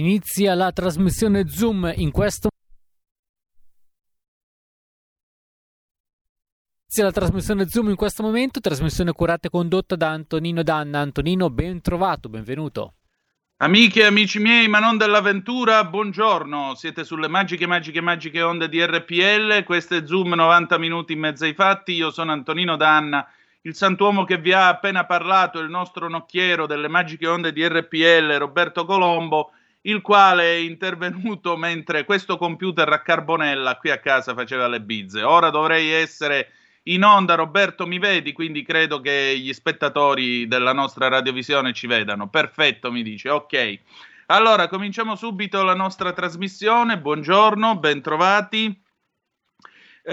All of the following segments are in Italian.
Inizia la trasmissione Zoom in questo Inizia la trasmissione Zoom in questo momento, trasmissione curata e condotta da Antonino Danna. Antonino, ben trovato, benvenuto. Amiche e amici miei, ma non dell'avventura, buongiorno. Siete sulle magiche, magiche, magiche onde di RPL. Questo è Zoom 90 minuti in mezzo ai fatti. Io sono Antonino Danna, il santuomo che vi ha appena parlato, il nostro nocchiero delle magiche onde di RPL, Roberto Colombo il quale è intervenuto mentre questo computer a carbonella qui a casa faceva le bizze. Ora dovrei essere in onda, Roberto, mi vedi? Quindi credo che gli spettatori della nostra radiovisione ci vedano. Perfetto, mi dice. Ok. Allora, cominciamo subito la nostra trasmissione. Buongiorno, bentrovati.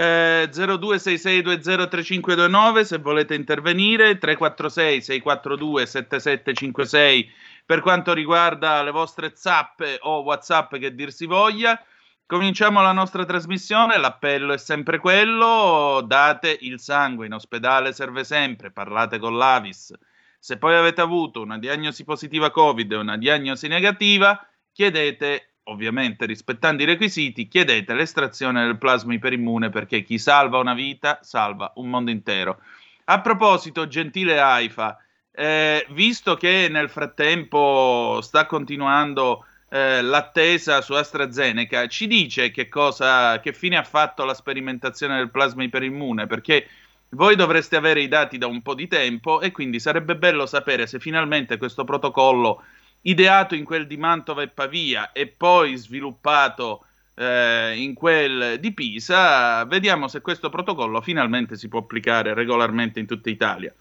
Eh, 0266203529 se volete intervenire 346 642 7756 per quanto riguarda le vostre zappe o whatsapp che dir si voglia. Cominciamo la nostra trasmissione, l'appello è sempre quello, date il sangue, in ospedale serve sempre, parlate con l'Avis. Se poi avete avuto una diagnosi positiva Covid e una diagnosi negativa, chiedete, ovviamente rispettando i requisiti, chiedete l'estrazione del plasma iperimmune perché chi salva una vita salva un mondo intero. A proposito, gentile AIFA, eh, visto che nel frattempo sta continuando eh, l'attesa su AstraZeneca, ci dice che, cosa, che fine ha fatto la sperimentazione del plasma iperimmune? Perché voi dovreste avere i dati da un po' di tempo e quindi sarebbe bello sapere se finalmente questo protocollo ideato in quel di Mantova e Pavia e poi sviluppato eh, in quel di Pisa, vediamo se questo protocollo finalmente si può applicare regolarmente in tutta Italia.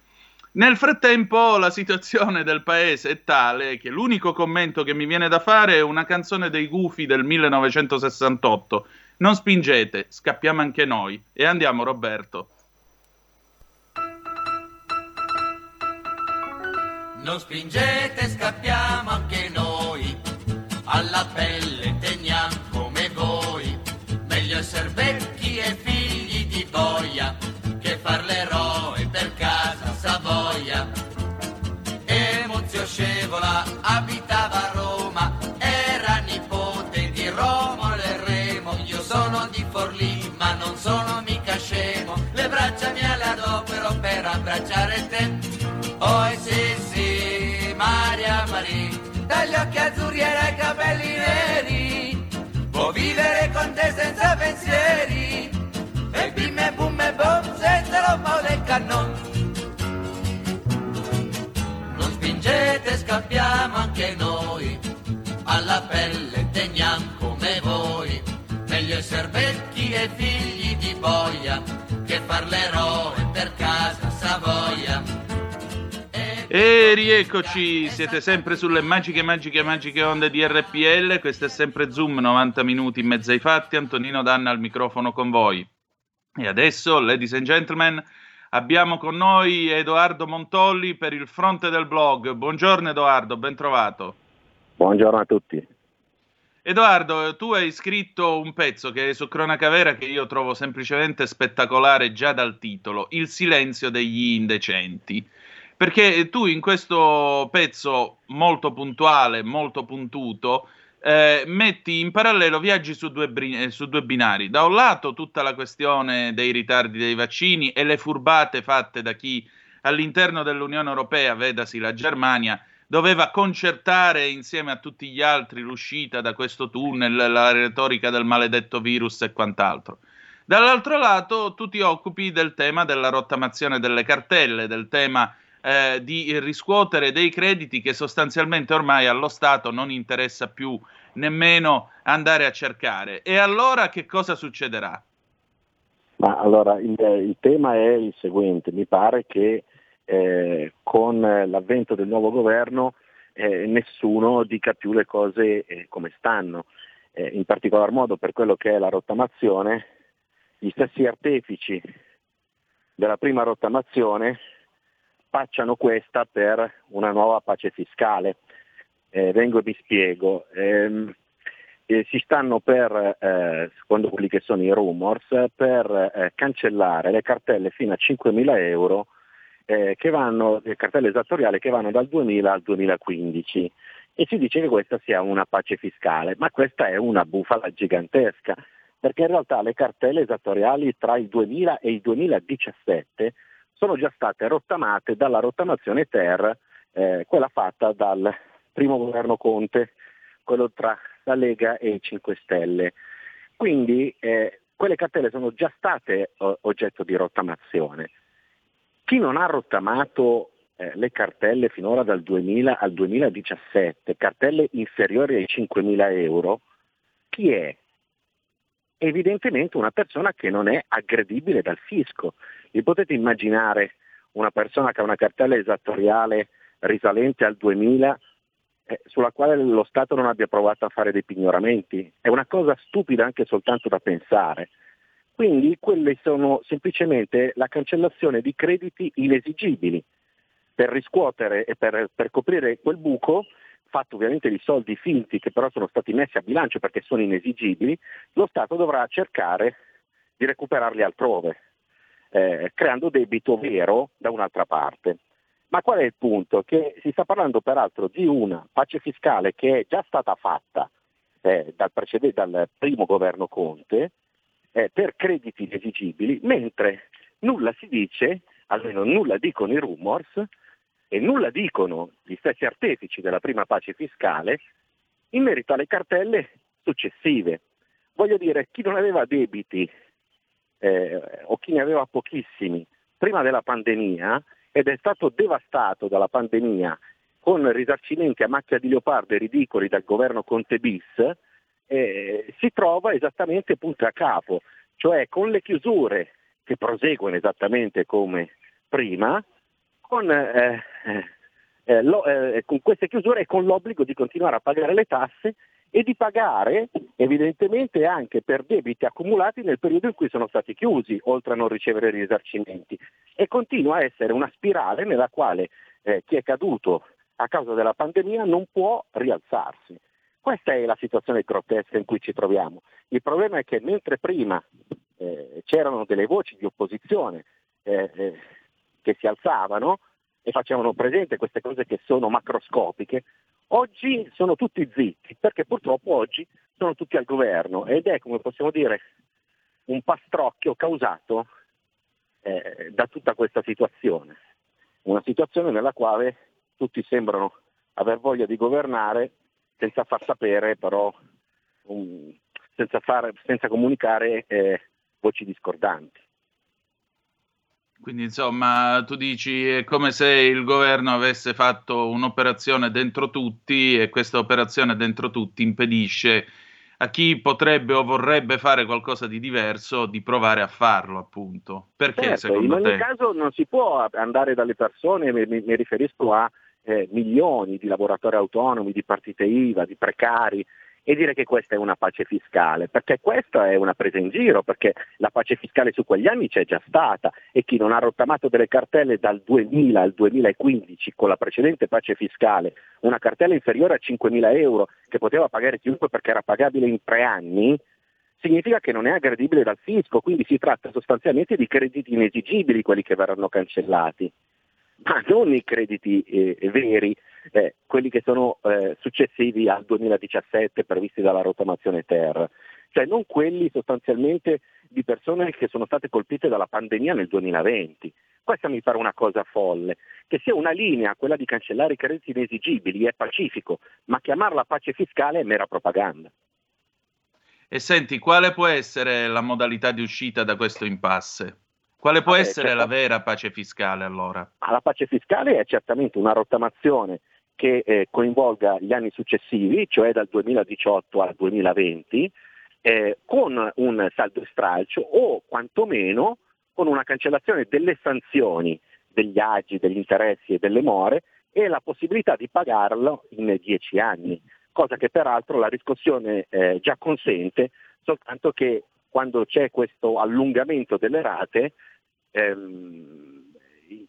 Nel frattempo la situazione del paese è tale che l'unico commento che mi viene da fare è una canzone dei Gufi del 1968. Non spingete, scappiamo anche noi. E andiamo Roberto. Non spingete, scappiamo anche noi. Alla pelle teniamo come voi. Meglio essere vecchi e figli di boia che far l'eroe per casa Savoia. Emozio Scevola abitava a Roma, era nipote di Romolo e Remo. Io sono di Forlì, ma non sono mica scemo. Le braccia mi le adopero per abbracciare te. Dagli occhi azzurri e capelli neri. Può vivere con te senza pensieri. E bim e bum e bom senza lo pau del cannone. Non spingete, scappiamo anche noi. Alla pelle teniamo come voi. Meglio essere vecchi e figli di boia che far l'eroe per casa. E rieccoci, siete sempre sulle magiche, magiche, magiche onde di RPL. Questo è sempre Zoom, 90 minuti in mezzo ai fatti. Antonino Danna al microfono con voi. E adesso, ladies and gentlemen, Abbiamo con noi Edoardo Montolli per il fronte del blog. Buongiorno Edoardo, ben trovato. Buongiorno a tutti. Edoardo, tu hai scritto un pezzo che è su Cronaca Vera che io trovo semplicemente spettacolare già dal titolo, Il silenzio degli indecenti. Perché tu in questo pezzo molto puntuale, molto puntuto, eh, metti in parallelo viaggi su due, eh, su due, binari. Da un lato tutta la questione dei ritardi dei vaccini e le furbate fatte da chi all'interno dell'Unione Europea, vedasi la Germania, doveva concertare insieme a tutti gli altri l'uscita da questo tunnel, la retorica del maledetto virus e quant'altro. Dall'altro lato tu ti occupi del tema della rottamazione delle cartelle, del tema eh, di riscuotere dei crediti che sostanzialmente ormai allo Stato non interessa più nemmeno andare a cercare. E allora che cosa succederà? Ma allora il, il tema è il seguente, mi pare che eh, con l'avvento del nuovo governo eh, nessuno dica più le cose eh, come stanno, eh, in particolar modo per quello che è la rottamazione, gli stessi artefici della prima rottamazione spacciano questa per una nuova pace fiscale. Eh, vengo e vi spiego. Eh, eh, si stanno per, eh, secondo quelli che sono i rumors, per eh, cancellare le cartelle fino a 5.000 euro, eh, che vanno, le cartelle esattoriali che vanno dal 2000 al 2015. E si dice che questa sia una pace fiscale, ma questa è una bufala gigantesca, perché in realtà le cartelle esattoriali tra il 2000 e il 2017 sono già state rottamate dalla rottamazione Ter, eh, quella fatta dal primo governo Conte, quello tra la Lega e i 5 Stelle. Quindi eh, quelle cartelle sono già state o- oggetto di rottamazione. Chi non ha rottamato eh, le cartelle finora dal 2000 al 2017, cartelle inferiori ai 5.000 euro, chi è? Evidentemente una persona che non è aggredibile dal fisco, vi potete immaginare una persona che ha una cartella esattoriale risalente al 2000 eh, sulla quale lo Stato non abbia provato a fare dei pignoramenti? È una cosa stupida anche soltanto da pensare. Quindi quelle sono semplicemente la cancellazione di crediti inesigibili per riscuotere e per, per coprire quel buco fatto ovviamente di soldi finti che però sono stati messi a bilancio perché sono inesigibili, lo Stato dovrà cercare di recuperarli altrove eh, creando debito vero da un'altra parte. Ma qual è il punto? Che si sta parlando peraltro di una pace fiscale che è già stata fatta eh, dal, precede- dal, primo governo Conte eh, per crediti inesigibili, mentre nulla si dice, almeno nulla dicono i rumors e nulla dicono gli stessi artefici della prima pace fiscale in merito alle cartelle successive. Voglio dire, chi non aveva debiti eh, o chi ne aveva pochissimi prima della pandemia ed è stato devastato dalla pandemia con risarcimenti a macchia di leopardo e ridicoli dal governo Conte bis, eh, si trova esattamente punto a capo, cioè con le chiusure che proseguono esattamente come prima, con, eh, eh, eh lo, eh, con queste chiusure e con l'obbligo di continuare a pagare le tasse e di pagare evidentemente anche per debiti accumulati nel periodo in cui sono stati chiusi, oltre a non ricevere risarcimenti. E continua a essere una spirale nella quale eh, chi è caduto a causa della pandemia non può rialzarsi. Questa è la situazione grottesca in cui ci troviamo. Il problema è che mentre prima eh, c'erano delle voci di opposizione eh, eh che si alzavano e facevano presente queste cose che sono macroscopiche, Oggi sono tutti zitti, perché purtroppo oggi sono tutti al governo ed è, come possiamo dire, un pastrocchio causato eh, da tutta questa situazione. Una situazione nella quale tutti sembrano aver voglia di governare senza far sapere però, um, senza, far, senza, comunicare eh, voci discordanti. Quindi insomma tu dici è come se il governo avesse fatto un'operazione dentro tutti e questa operazione dentro tutti impedisce a chi potrebbe o vorrebbe fare qualcosa di diverso di provare a farlo appunto. Perché certo, secondo in te? ogni caso non si può andare dalle persone, mi, mi riferisco a eh, milioni di lavoratori autonomi, di partite IVA, di precari e dire che questa è una pace fiscale, perché questa è una presa in giro, perché la pace fiscale su quegli anni c'è già stata e chi non ha rottamato delle cartelle dal 2000 al 2015 con la precedente pace fiscale, una cartella inferiore a 5.000 euro che poteva pagare chiunque perché era pagabile in tre anni, significa che non è aggredibile dal fisco, quindi si tratta sostanzialmente di crediti inesigibili quelli che verranno cancellati, ma non i crediti eh, veri, eh, quelli che sono eh, successivi al 2017 previsti dalla rottamazione ter, cioè non quelli sostanzialmente di persone che sono state colpite dalla pandemia nel 2020. Questa mi pare una cosa folle, che sia una linea, quella di cancellare i crediti inesigibili, è pacifico, ma chiamarla pace fiscale è mera propaganda. E senti, quale può essere la modalità di uscita da questo impasse? Quale può Vabbè, essere certo. la vera pace fiscale allora? La pace fiscale è certamente una rottamazione che eh, coinvolga gli anni successivi, cioè dal 2018 al 2020, eh, con un saldo e stralcio o quantomeno con una cancellazione delle sanzioni, degli agi, degli interessi e delle more e la possibilità di pagarlo in dieci anni cosa che peraltro la riscossione eh, già consente, soltanto che quando c'è questo allungamento delle rate ehm,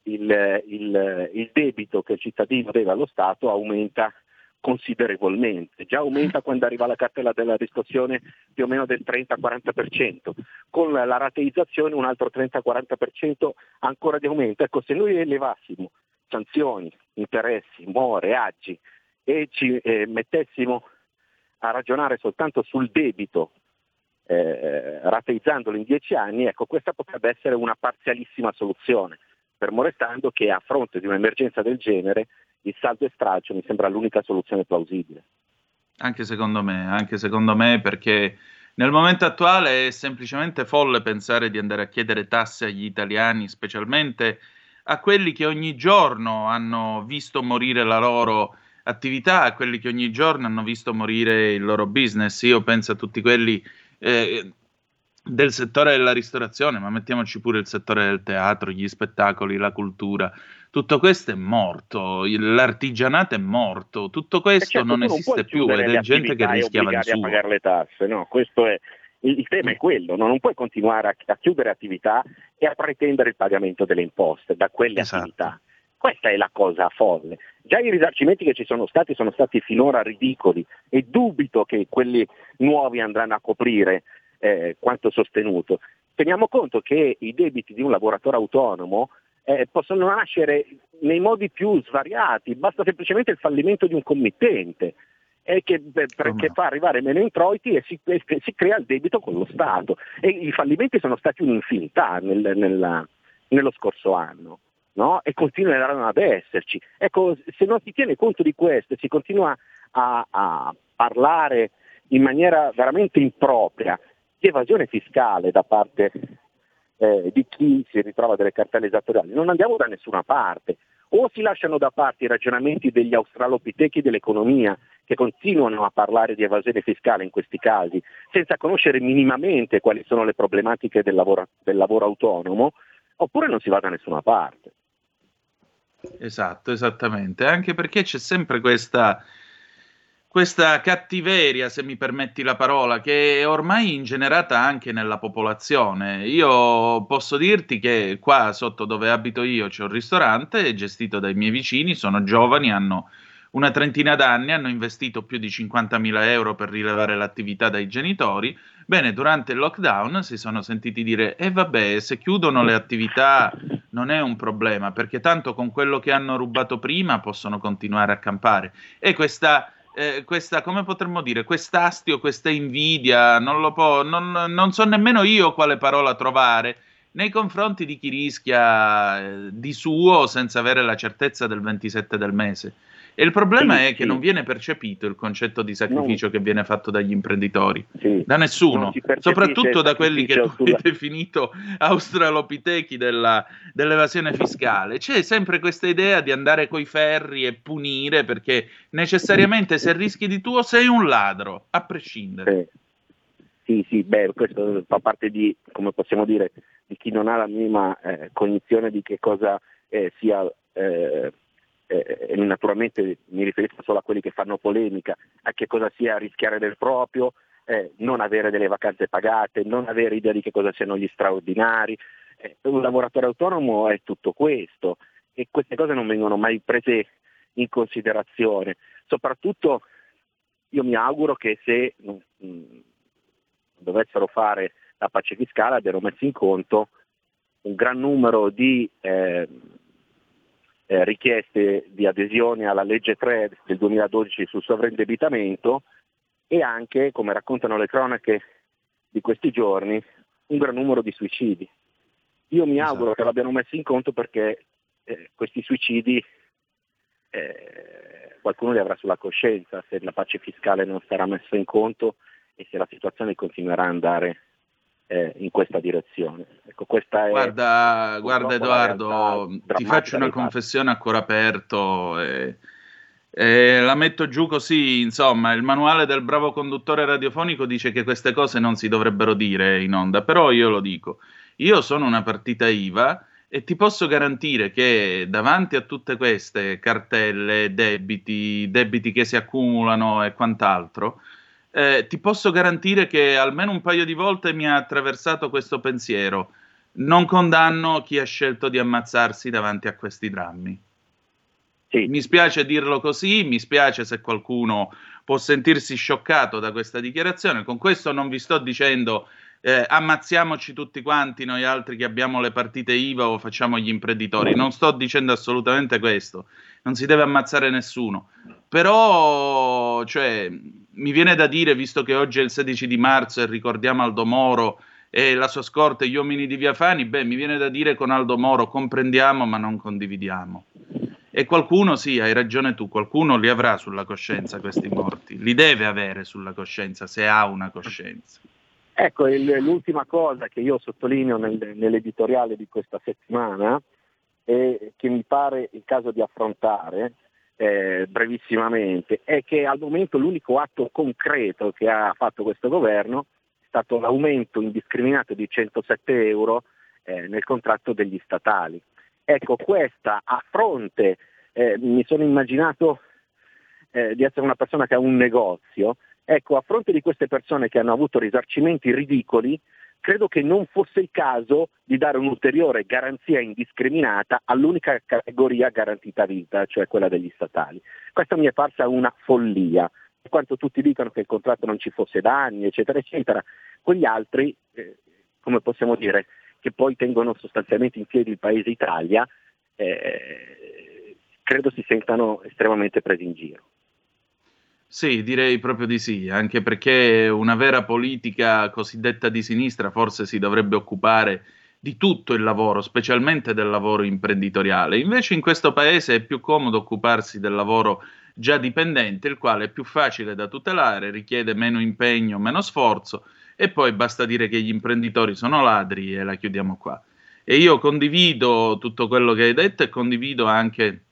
il, il, il, debito che il cittadino deve allo Stato aumenta considerevolmente, già aumenta quando arriva la cartella della riscossione più o meno del 30-40%, con la rateizzazione un altro 30-40% ancora di aumento. Ecco, se noi elevassimo sanzioni, interessi, more, aggi e ci eh, mettessimo a ragionare soltanto sul debito, eh, rateizzandolo in dieci anni, ecco questa potrebbe essere una parzialissima soluzione, fermo restando che a fronte di un'emergenza del genere il saldo e stralcio mi sembra l'unica soluzione plausibile. Anche secondo me, anche secondo me perché nel momento attuale è semplicemente folle pensare di andare a chiedere tasse agli italiani, specialmente a quelli che ogni giorno hanno visto morire la loro attività a quelli che ogni giorno hanno visto morire il loro business. Io penso a tutti quelli eh, del settore della ristorazione, ma mettiamoci pure il settore del teatro, gli spettacoli, la cultura. Tutto questo è morto, l'artigianato è morto, tutto questo certo, non esiste più ed è gente che rischiava di su. a pagare le tasse, no? Questo è il, tema è quello, no? non puoi continuare a, a, chiudere attività e a pretendere il pagamento delle imposte da quelle esatto. attività. Questa è la cosa folle. Già i risarcimenti che ci sono stati sono stati finora ridicoli e dubito che quelli nuovi andranno a coprire eh, quanto sostenuto. Teniamo conto che i debiti di un lavoratore autonomo eh, possono nascere nei modi più svariati, basta semplicemente il fallimento di un committente eh, che, perché fa arrivare meno introiti e si, e si, crea il debito con lo Stato. E i fallimenti sono stati un'infinità nel, nella, nello scorso anno no? e continueranno ad esserci. Ecco, se non si tiene conto di questo e si continua a, a parlare in maniera veramente impropria di evasione fiscale da parte eh, di chi si ritrova delle cartelle esattoriali, non andiamo da nessuna parte. O si lasciano da parte i ragionamenti degli australopitechi dell'economia che continuano a parlare di evasione fiscale in questi casi, senza conoscere minimamente quali sono le problematiche del lavoro, del lavoro autonomo, oppure non si va da nessuna parte. Esatto, esattamente, anche perché c'è sempre questa, questa cattiveria, se mi permetti la parola, che è ormai ingenerata anche nella popolazione. Io posso dirti che qua sotto dove abito io c'è un ristorante gestito dai miei vicini, sono giovani, hanno una trentina d'anni, hanno investito più di 50.000 euro per rilevare l'attività dai genitori. Bene, durante il lockdown si sono sentiti dire, e eh vabbè, se chiudono le attività non è un problema, perché tanto con quello che hanno rubato prima possono continuare a campare. E questa... Eh, questa, come potremmo dire, quest'astio, questa invidia, non, lo può, non, non so nemmeno io quale parola trovare nei confronti di chi rischia eh, di suo senza avere la certezza del 27 del mese. E il problema sì, è che non viene percepito il concetto di sacrificio no. che viene fatto dagli imprenditori, sì. da nessuno, soprattutto da quelli che tu hai definito australopitechi della, dell'evasione fiscale. C'è sempre questa idea di andare coi ferri e punire perché necessariamente se rischi di tuo sei un ladro, a prescindere. Sì, sì, beh, questo fa parte di, come possiamo dire, di chi non ha la minima eh, cognizione di che cosa eh, sia eh, eh, e naturalmente mi riferisco solo a quelli che fanno polemica, a che cosa sia rischiare del proprio, eh, non avere delle vacanze pagate, non avere idea di che cosa siano gli straordinari. Eh, un lavoratore autonomo è tutto questo e queste cose non vengono mai prese in considerazione. Soprattutto io mi auguro che se mh, mm, dovessero fare la pace fiscale abbiano messo in conto un gran numero di eh, eh, richieste di adesione alla legge 3 del 2012 sul sovraindebitamento e anche, come raccontano le cronache di questi giorni, un gran numero di suicidi. Io mi esatto. auguro che l'abbiano messo in conto perché eh, questi suicidi eh, qualcuno li avrà sulla coscienza se la pace fiscale non sarà messa in conto e se la situazione continuerà ad andare eh, in questa direzione. Ecco, questa guarda, è, guarda Edoardo, ti faccio una confessione a cuore aperto. E, e la metto giù così, insomma, il manuale del bravo conduttore radiofonico dice che queste cose non si dovrebbero dire in onda, però io lo dico. Io sono una partita IVA e ti posso garantire che davanti a tutte queste cartelle, debiti, debiti che si accumulano e quant'altro, eh, ti posso garantire che almeno un paio di volte mi ha attraversato questo pensiero. Non condanno chi ha scelto di ammazzarsi davanti a questi drammi. Sì. Mi spiace dirlo così, mi spiace se qualcuno può sentirsi scioccato da questa dichiarazione. Con questo non vi sto dicendo eh, ammazziamoci tutti quanti noi altri che abbiamo le partite IVA o facciamo gli imprenditori. Non sto dicendo assolutamente questo, non si deve ammazzare nessuno. Però, cioè, mi viene da dire, visto che oggi è il 16 di marzo e ricordiamo Aldo Moro e la sua scorta e gli uomini di Via Fani, beh, mi viene da dire con Aldo Moro comprendiamo ma non condividiamo. E qualcuno, sì, hai ragione tu, qualcuno li avrà sulla coscienza questi morti, li deve avere sulla coscienza se ha una coscienza. Ecco, l'ultima cosa che io sottolineo nel, nell'editoriale di questa settimana e che mi pare il caso di affrontare eh, brevissimamente è che al momento l'unico atto concreto che ha fatto questo governo è stato l'aumento indiscriminato di 107 euro eh, nel contratto degli statali. Ecco, questa a fronte, eh, mi sono immaginato eh, di essere una persona che ha un negozio, Ecco, a fronte di queste persone che hanno avuto risarcimenti ridicoli, credo che non fosse il caso di dare un'ulteriore garanzia indiscriminata all'unica categoria garantita vita, cioè quella degli statali. Questa mi è parsa una follia. Quanto tutti dicono che il contratto non ci fosse danni, eccetera, eccetera, quegli altri, eh, come possiamo dire, che poi tengono sostanzialmente in piedi il paese Italia, eh, credo si sentano estremamente presi in giro. Sì, direi proprio di sì, anche perché una vera politica cosiddetta di sinistra forse si dovrebbe occupare di tutto il lavoro, specialmente del lavoro imprenditoriale. Invece in questo paese è più comodo occuparsi del lavoro già dipendente, il quale è più facile da tutelare, richiede meno impegno, meno sforzo e poi basta dire che gli imprenditori sono ladri e la chiudiamo qua. E io condivido tutto quello che hai detto e condivido anche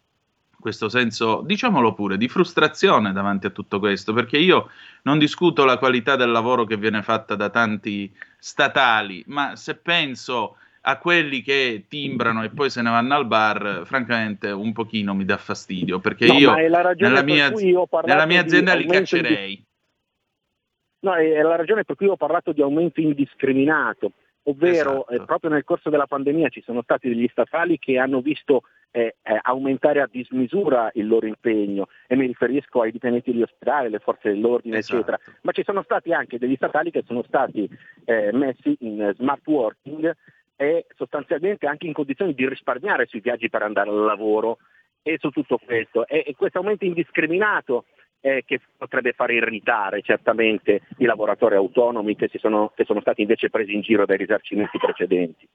questo senso, diciamolo pure, di frustrazione davanti a tutto questo, perché io non discuto la qualità del lavoro che viene fatta da tanti statali, ma se penso a quelli che timbrano e poi se ne vanno al bar, francamente un pochino mi dà fastidio, perché no, io nella mia, nella mia azienda li caccerei. Di... No, è la ragione per cui ho parlato di aumento indiscriminato, ovvero esatto. eh, proprio nel corso della pandemia ci sono stati degli statali che hanno visto eh, eh, aumentare a dismisura il loro impegno e mi riferisco ai dipendenti di ospedale, alle forze dell'ordine, esatto. eccetera, ma ci sono stati anche degli statali che sono stati eh, messi in smart working e sostanzialmente anche in condizioni di risparmiare sui viaggi per andare al lavoro e su tutto questo. E, e questo aumento indiscriminato eh, che potrebbe far irritare certamente i lavoratori autonomi che, sono, che sono stati invece presi in giro dai risarcimenti precedenti.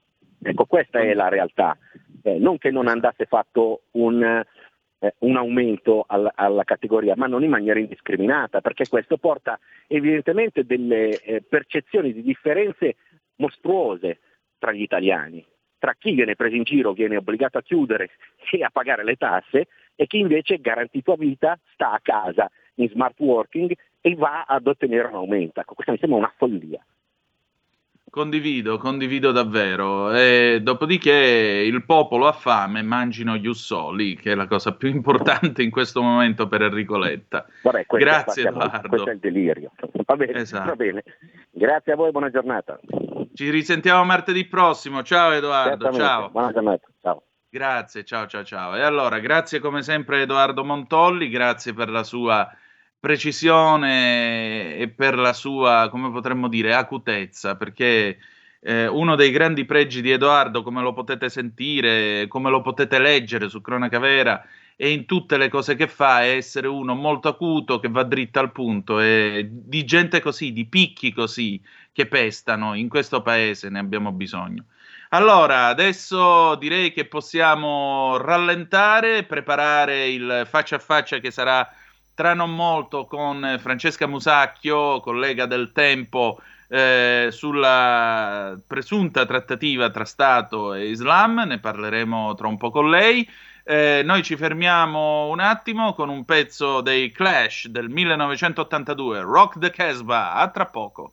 Ecco, questa è la realtà. Eh, non che non andasse fatto un, eh, un aumento al, alla categoria, ma non in maniera indiscriminata, perché questo porta evidentemente delle eh, percezioni di differenze mostruose tra gli italiani, tra chi viene preso in giro, viene obbligato a chiudere e a pagare le tasse, e chi invece garantito a vita sta a casa in smart working e va ad ottenere un aumento. Ecco, questa mi sembra una follia. Condivido, condivido davvero. E dopodiché il popolo ha fame, mangino gli ussoli, che è la cosa più importante in questo momento per Enrico Letta. Vabbè, Grazie Edoardo. Questo è il delirio. Va bene, Esatto. va bene. Grazie a voi, buona giornata. Ci risentiamo martedì prossimo. Ciao Edoardo, ciao. Buona giornata. Ciao. Grazie, ciao ciao ciao. E allora, grazie come sempre a Edoardo Montolli, grazie per la sua precisione e per la sua, come potremmo dire, acutezza, perché eh, uno dei grandi pregi di Edoardo, come lo potete sentire, come lo potete leggere su Cronaca Vera e in tutte le cose che fa, è essere uno molto acuto, che va dritto al punto e di gente così, di picchi così, che pestano, in questo paese ne abbiamo bisogno. Allora, adesso direi che possiamo rallentare, preparare il faccia a faccia che sarà tra non molto con Francesca Musacchio, collega del Tempo, eh, sulla presunta trattativa tra Stato e Islam, ne parleremo tra un po' con lei. Eh, noi ci fermiamo un attimo con un pezzo dei Clash del 1982, Rock the Casbah, a tra poco.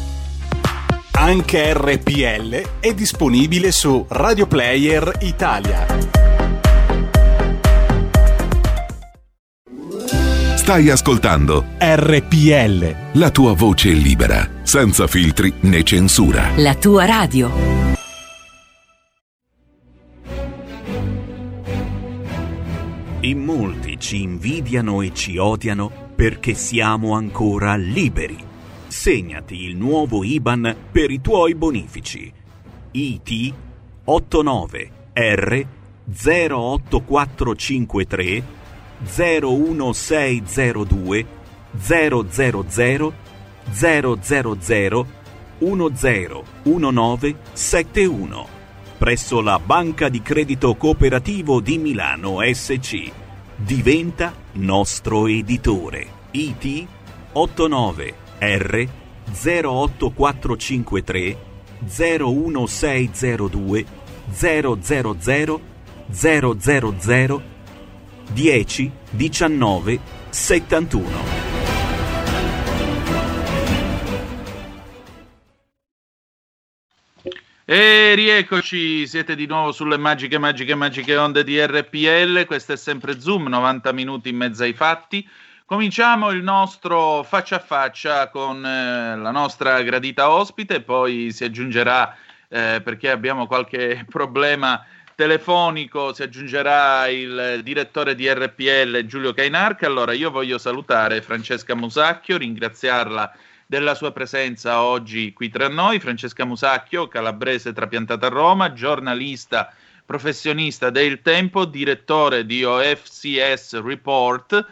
Anche RPL è disponibile su Radio Player Italia. Stai ascoltando RPL. la tua voce libera, senza filtri né censura. La tua radio. In molti ci invidiano e ci odiano perché siamo ancora liberi. Segnati il nuovo IBAN per i tuoi bonifici. IT 89 R 08453 01602 000 000 101971 presso la Banca di Credito Cooperativo di Milano SC. Diventa nostro editore. IT 89 R 08453 01602 000 000 10 19 71 E rieccoci, siete di nuovo sulle magiche, magiche, magiche onde di RPL. Questo è sempre Zoom, 90 minuti in mezzo ai fatti. Cominciamo il nostro faccia a faccia con eh, la nostra gradita ospite, poi si aggiungerà, eh, perché abbiamo qualche problema telefonico, si aggiungerà il direttore di RPL Giulio Cainarca. Allora io voglio salutare Francesca Musacchio, ringraziarla della sua presenza oggi qui tra noi. Francesca Musacchio, calabrese trapiantata a Roma, giornalista professionista del Tempo, direttore di OFCS Report.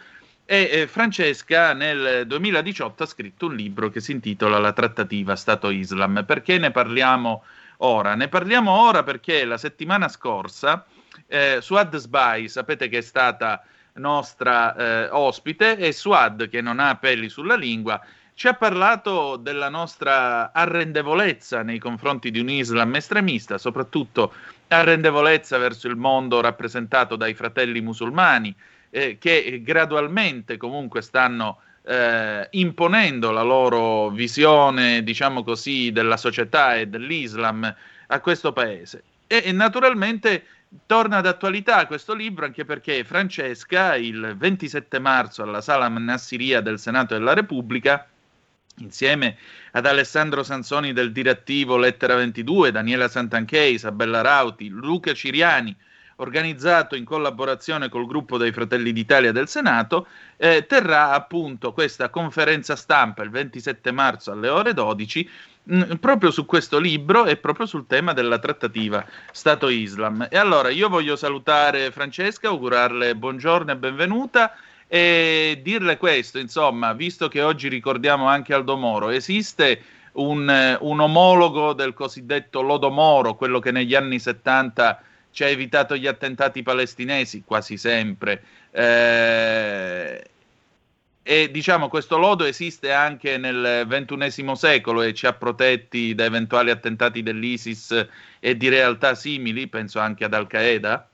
E eh, Francesca nel 2018 ha scritto un libro che si intitola La trattativa Stato-Islam. Perché ne parliamo ora? Ne parliamo ora perché la settimana scorsa eh, Suad Sbai, sapete che è stata nostra eh, ospite, e Suad, che non ha peli sulla lingua, ci ha parlato della nostra arrendevolezza nei confronti di un Islam estremista, soprattutto arrendevolezza verso il mondo rappresentato dai fratelli musulmani, eh, che gradualmente comunque stanno eh, imponendo la loro visione, diciamo così, della società e dell'Islam a questo paese. E, e naturalmente torna d'attualità questo libro anche perché Francesca, il 27 marzo alla Sala Nassiria del Senato della Repubblica, insieme ad Alessandro Sansoni del direttivo Lettera 22, Daniela Santanchè, Isabella Rauti, Luca Ciriani, organizzato in collaborazione col gruppo dei Fratelli d'Italia del Senato, eh, terrà appunto questa conferenza stampa il 27 marzo alle ore 12 mh, proprio su questo libro e proprio sul tema della trattativa Stato-Islam. E allora io voglio salutare Francesca, augurarle buongiorno e benvenuta e dirle questo, insomma, visto che oggi ricordiamo anche Aldo Moro, esiste un, un omologo del cosiddetto Lodo Moro, quello che negli anni 70 ci ha evitato gli attentati palestinesi, quasi sempre. Eh, e diciamo questo lodo esiste anche nel XXI secolo e ci ha protetti da eventuali attentati dell'ISIS e di realtà simili, penso anche ad Al-Qaeda.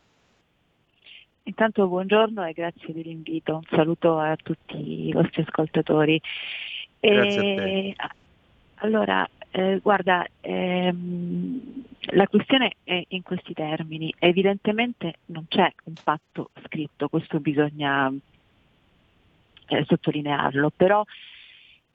Intanto buongiorno e grazie dell'invito. Un saluto a tutti i vostri ascoltatori. Grazie E- Allora, eh, guarda, ehm, la questione è in questi termini. Evidentemente non c'è un patto scritto, questo bisogna eh, sottolinearlo, però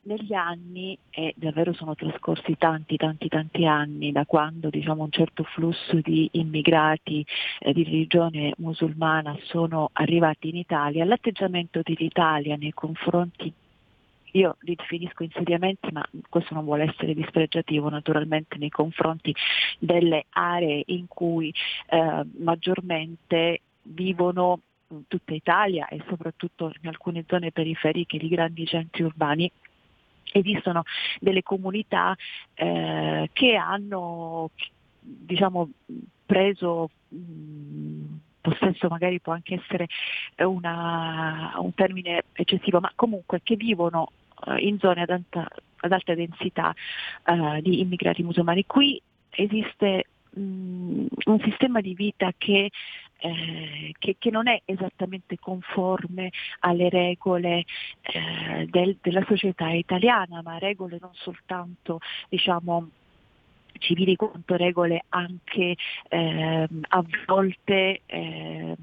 negli anni, e davvero sono trascorsi tanti, tanti, tanti anni da quando diciamo, un certo flusso di immigrati eh, di religione musulmana sono arrivati in Italia, l'atteggiamento dell'Italia nei confronti io li definisco insediamenti, ma questo non vuole essere dispregiativo naturalmente nei confronti delle aree in cui eh, maggiormente vivono in tutta Italia e soprattutto in alcune zone periferiche di grandi centri urbani. Esistono delle comunità eh, che hanno diciamo, preso mh, possesso magari può anche essere una, un termine eccessivo, ma comunque che vivono in zone ad alta, ad alta densità eh, di immigrati musulmani. Qui esiste mh, un sistema di vita che eh, che, che, non è esattamente conforme alle regole eh, del, della società italiana, ma regole non soltanto diciamo, civili quanto regole anche eh, a volte eh,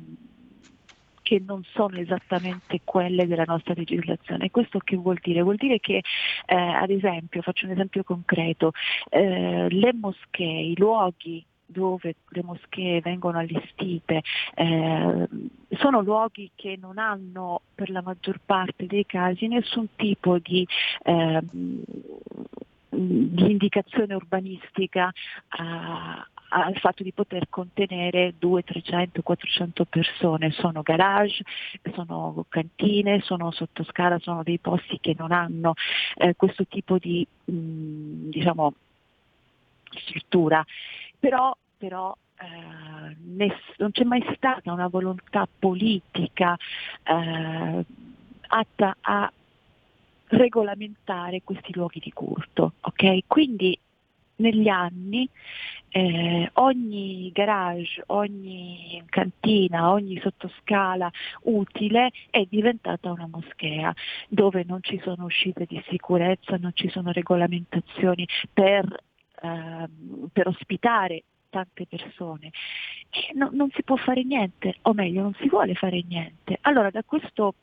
che non sono esattamente quelle della nostra legislazione. Questo che vuol dire? Vuol dire che, eh, ad esempio, faccio un esempio concreto, eh, le moschee, i luoghi dove le moschee vengono allestite eh, sono luoghi che non hanno per la maggior parte dei casi nessun tipo di eh, di indicazione urbanistica a, al fatto di poter contenere 200, 300, 400 persone, sono garage, sono cantine, sono sottoscala, sono dei posti che non hanno eh, questo tipo di mh, diciamo, struttura, però, però eh, ness- non c'è mai stata una volontà politica eh, atta a regolamentare questi luoghi di culto. Okay? Quindi negli anni eh, ogni garage, ogni cantina, ogni sottoscala utile è diventata una moschea dove non ci sono uscite di sicurezza, non ci sono regolamentazioni per, eh, per ospitare tante persone no, non si può fare niente, o meglio non si vuole fare niente. Allora da questo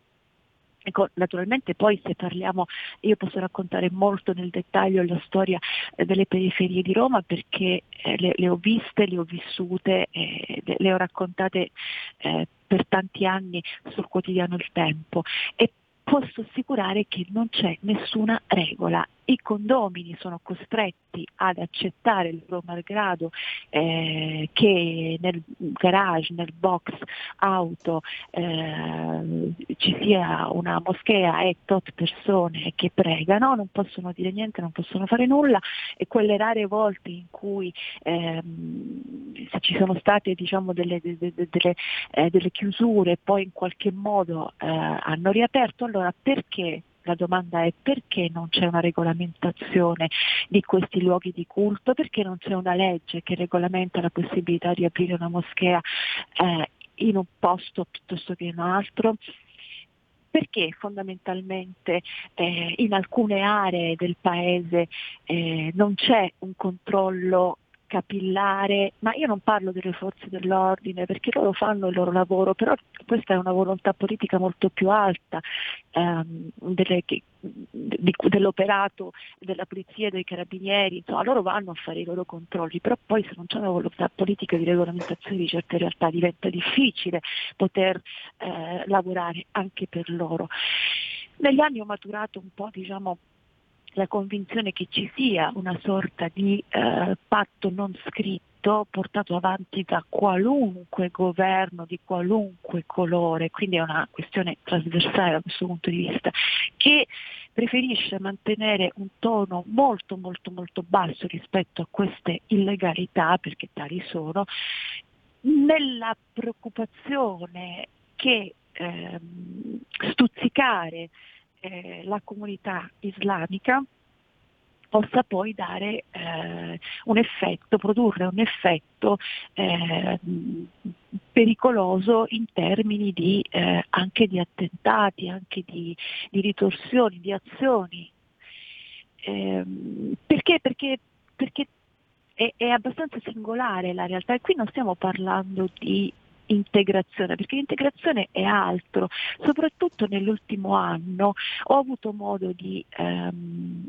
Ecco, naturalmente poi se parliamo, io posso raccontare molto nel dettaglio la storia eh, delle periferie di Roma perché eh, le, le, ho viste, le ho vissute, eh, le ho raccontate eh, per tanti anni sul quotidiano Il Tempo. E posso assicurare che non c'è nessuna regola i condomini sono costretti ad accettare il loro malgrado eh, che nel garage, nel box auto eh, ci sia una moschea e tot persone che pregano, non possono dire niente, non possono fare nulla e quelle rare volte in cui ehm, se ci sono state diciamo, delle, delle, delle, eh, delle chiusure poi in qualche modo eh, hanno riaperto, allora perché la domanda è perché non c'è una regolamentazione di questi luoghi di culto, perché non c'è una legge che regolamenta la possibilità di aprire una moschea eh, in un posto piuttosto che in un altro? Perché fondamentalmente eh, in alcune aree del paese eh, non c'è un controllo capillare, ma io non parlo delle forze dell'ordine perché loro fanno il loro lavoro, però questa è una volontà politica molto più alta ehm, delle, di, dell'operato della polizia dei carabinieri, insomma loro vanno a fare i loro controlli, però poi se non c'è una volontà politica di regolamentazione di certe realtà diventa difficile poter eh, lavorare anche per loro. Negli anni ho maturato un po' diciamo, la convinzione che ci sia una sorta di eh, patto non scritto portato avanti da qualunque governo di qualunque colore, quindi è una questione trasversale da questo punto di vista, che preferisce mantenere un tono molto molto molto basso rispetto a queste illegalità, perché tali sono, nella preoccupazione che ehm, stuzzicare eh, la comunità islamica possa poi dare eh, un effetto, produrre un effetto eh, pericoloso in termini di, eh, anche di attentati, anche di, di ritorsioni, di azioni. Ehm, perché? Perché, perché è, è abbastanza singolare la realtà e qui non stiamo parlando di integrazione, perché l'integrazione è altro, soprattutto nell'ultimo anno ho avuto modo di, ehm,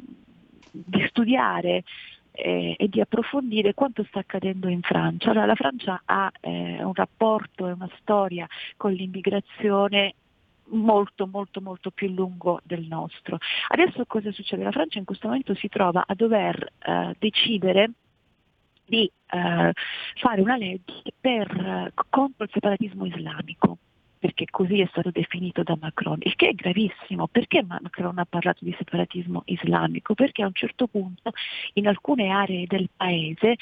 di studiare eh, e di approfondire quanto sta accadendo in Francia. Allora, la Francia ha eh, un rapporto e una storia con l'immigrazione molto molto molto più lungo del nostro. Adesso cosa succede? La Francia in questo momento si trova a dover eh, decidere di eh, fare una legge per, contro il separatismo islamico. perché così è stato definito da Macron, il che è gravissimo. Perché Macron ha parlato di separatismo islamico? Perché a un certo punto in alcune aree del paese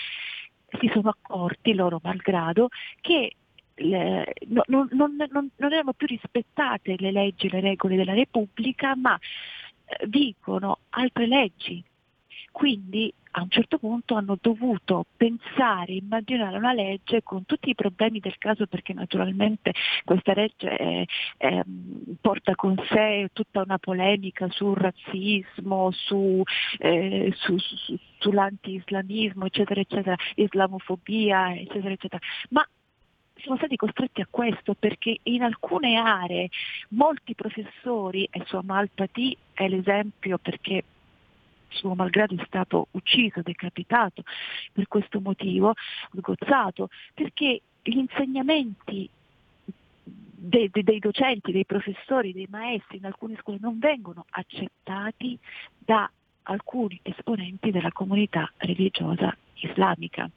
si sono accorti, loro malgrado, che le- no- non, non- non- non erano più rispettate le leggi e le regole della Repubblica, ma eh, vigono altre leggi. Quindi a un certo punto hanno dovuto pensare, immaginare una legge con tutti i problemi del caso perché naturalmente questa legge eh, ehm, porta con sé tutta una polemica sul razzismo, su, eh, su- su- su- sull'anti-islamismo, eccetera, eccetera, islamofobia, eccetera, eccetera. Ma siamo stati costretti a questo perché in alcune aree molti professori, e suo Malpati è l'esempio perché suo malgrado è stato ucciso, decapitato per questo motivo, sgozzato, perché gli insegnamenti dei, dei- dei docenti, dei professori, dei maestri in alcune scuole non vengono accettati da alcuni esponenti della comunità religiosa islamica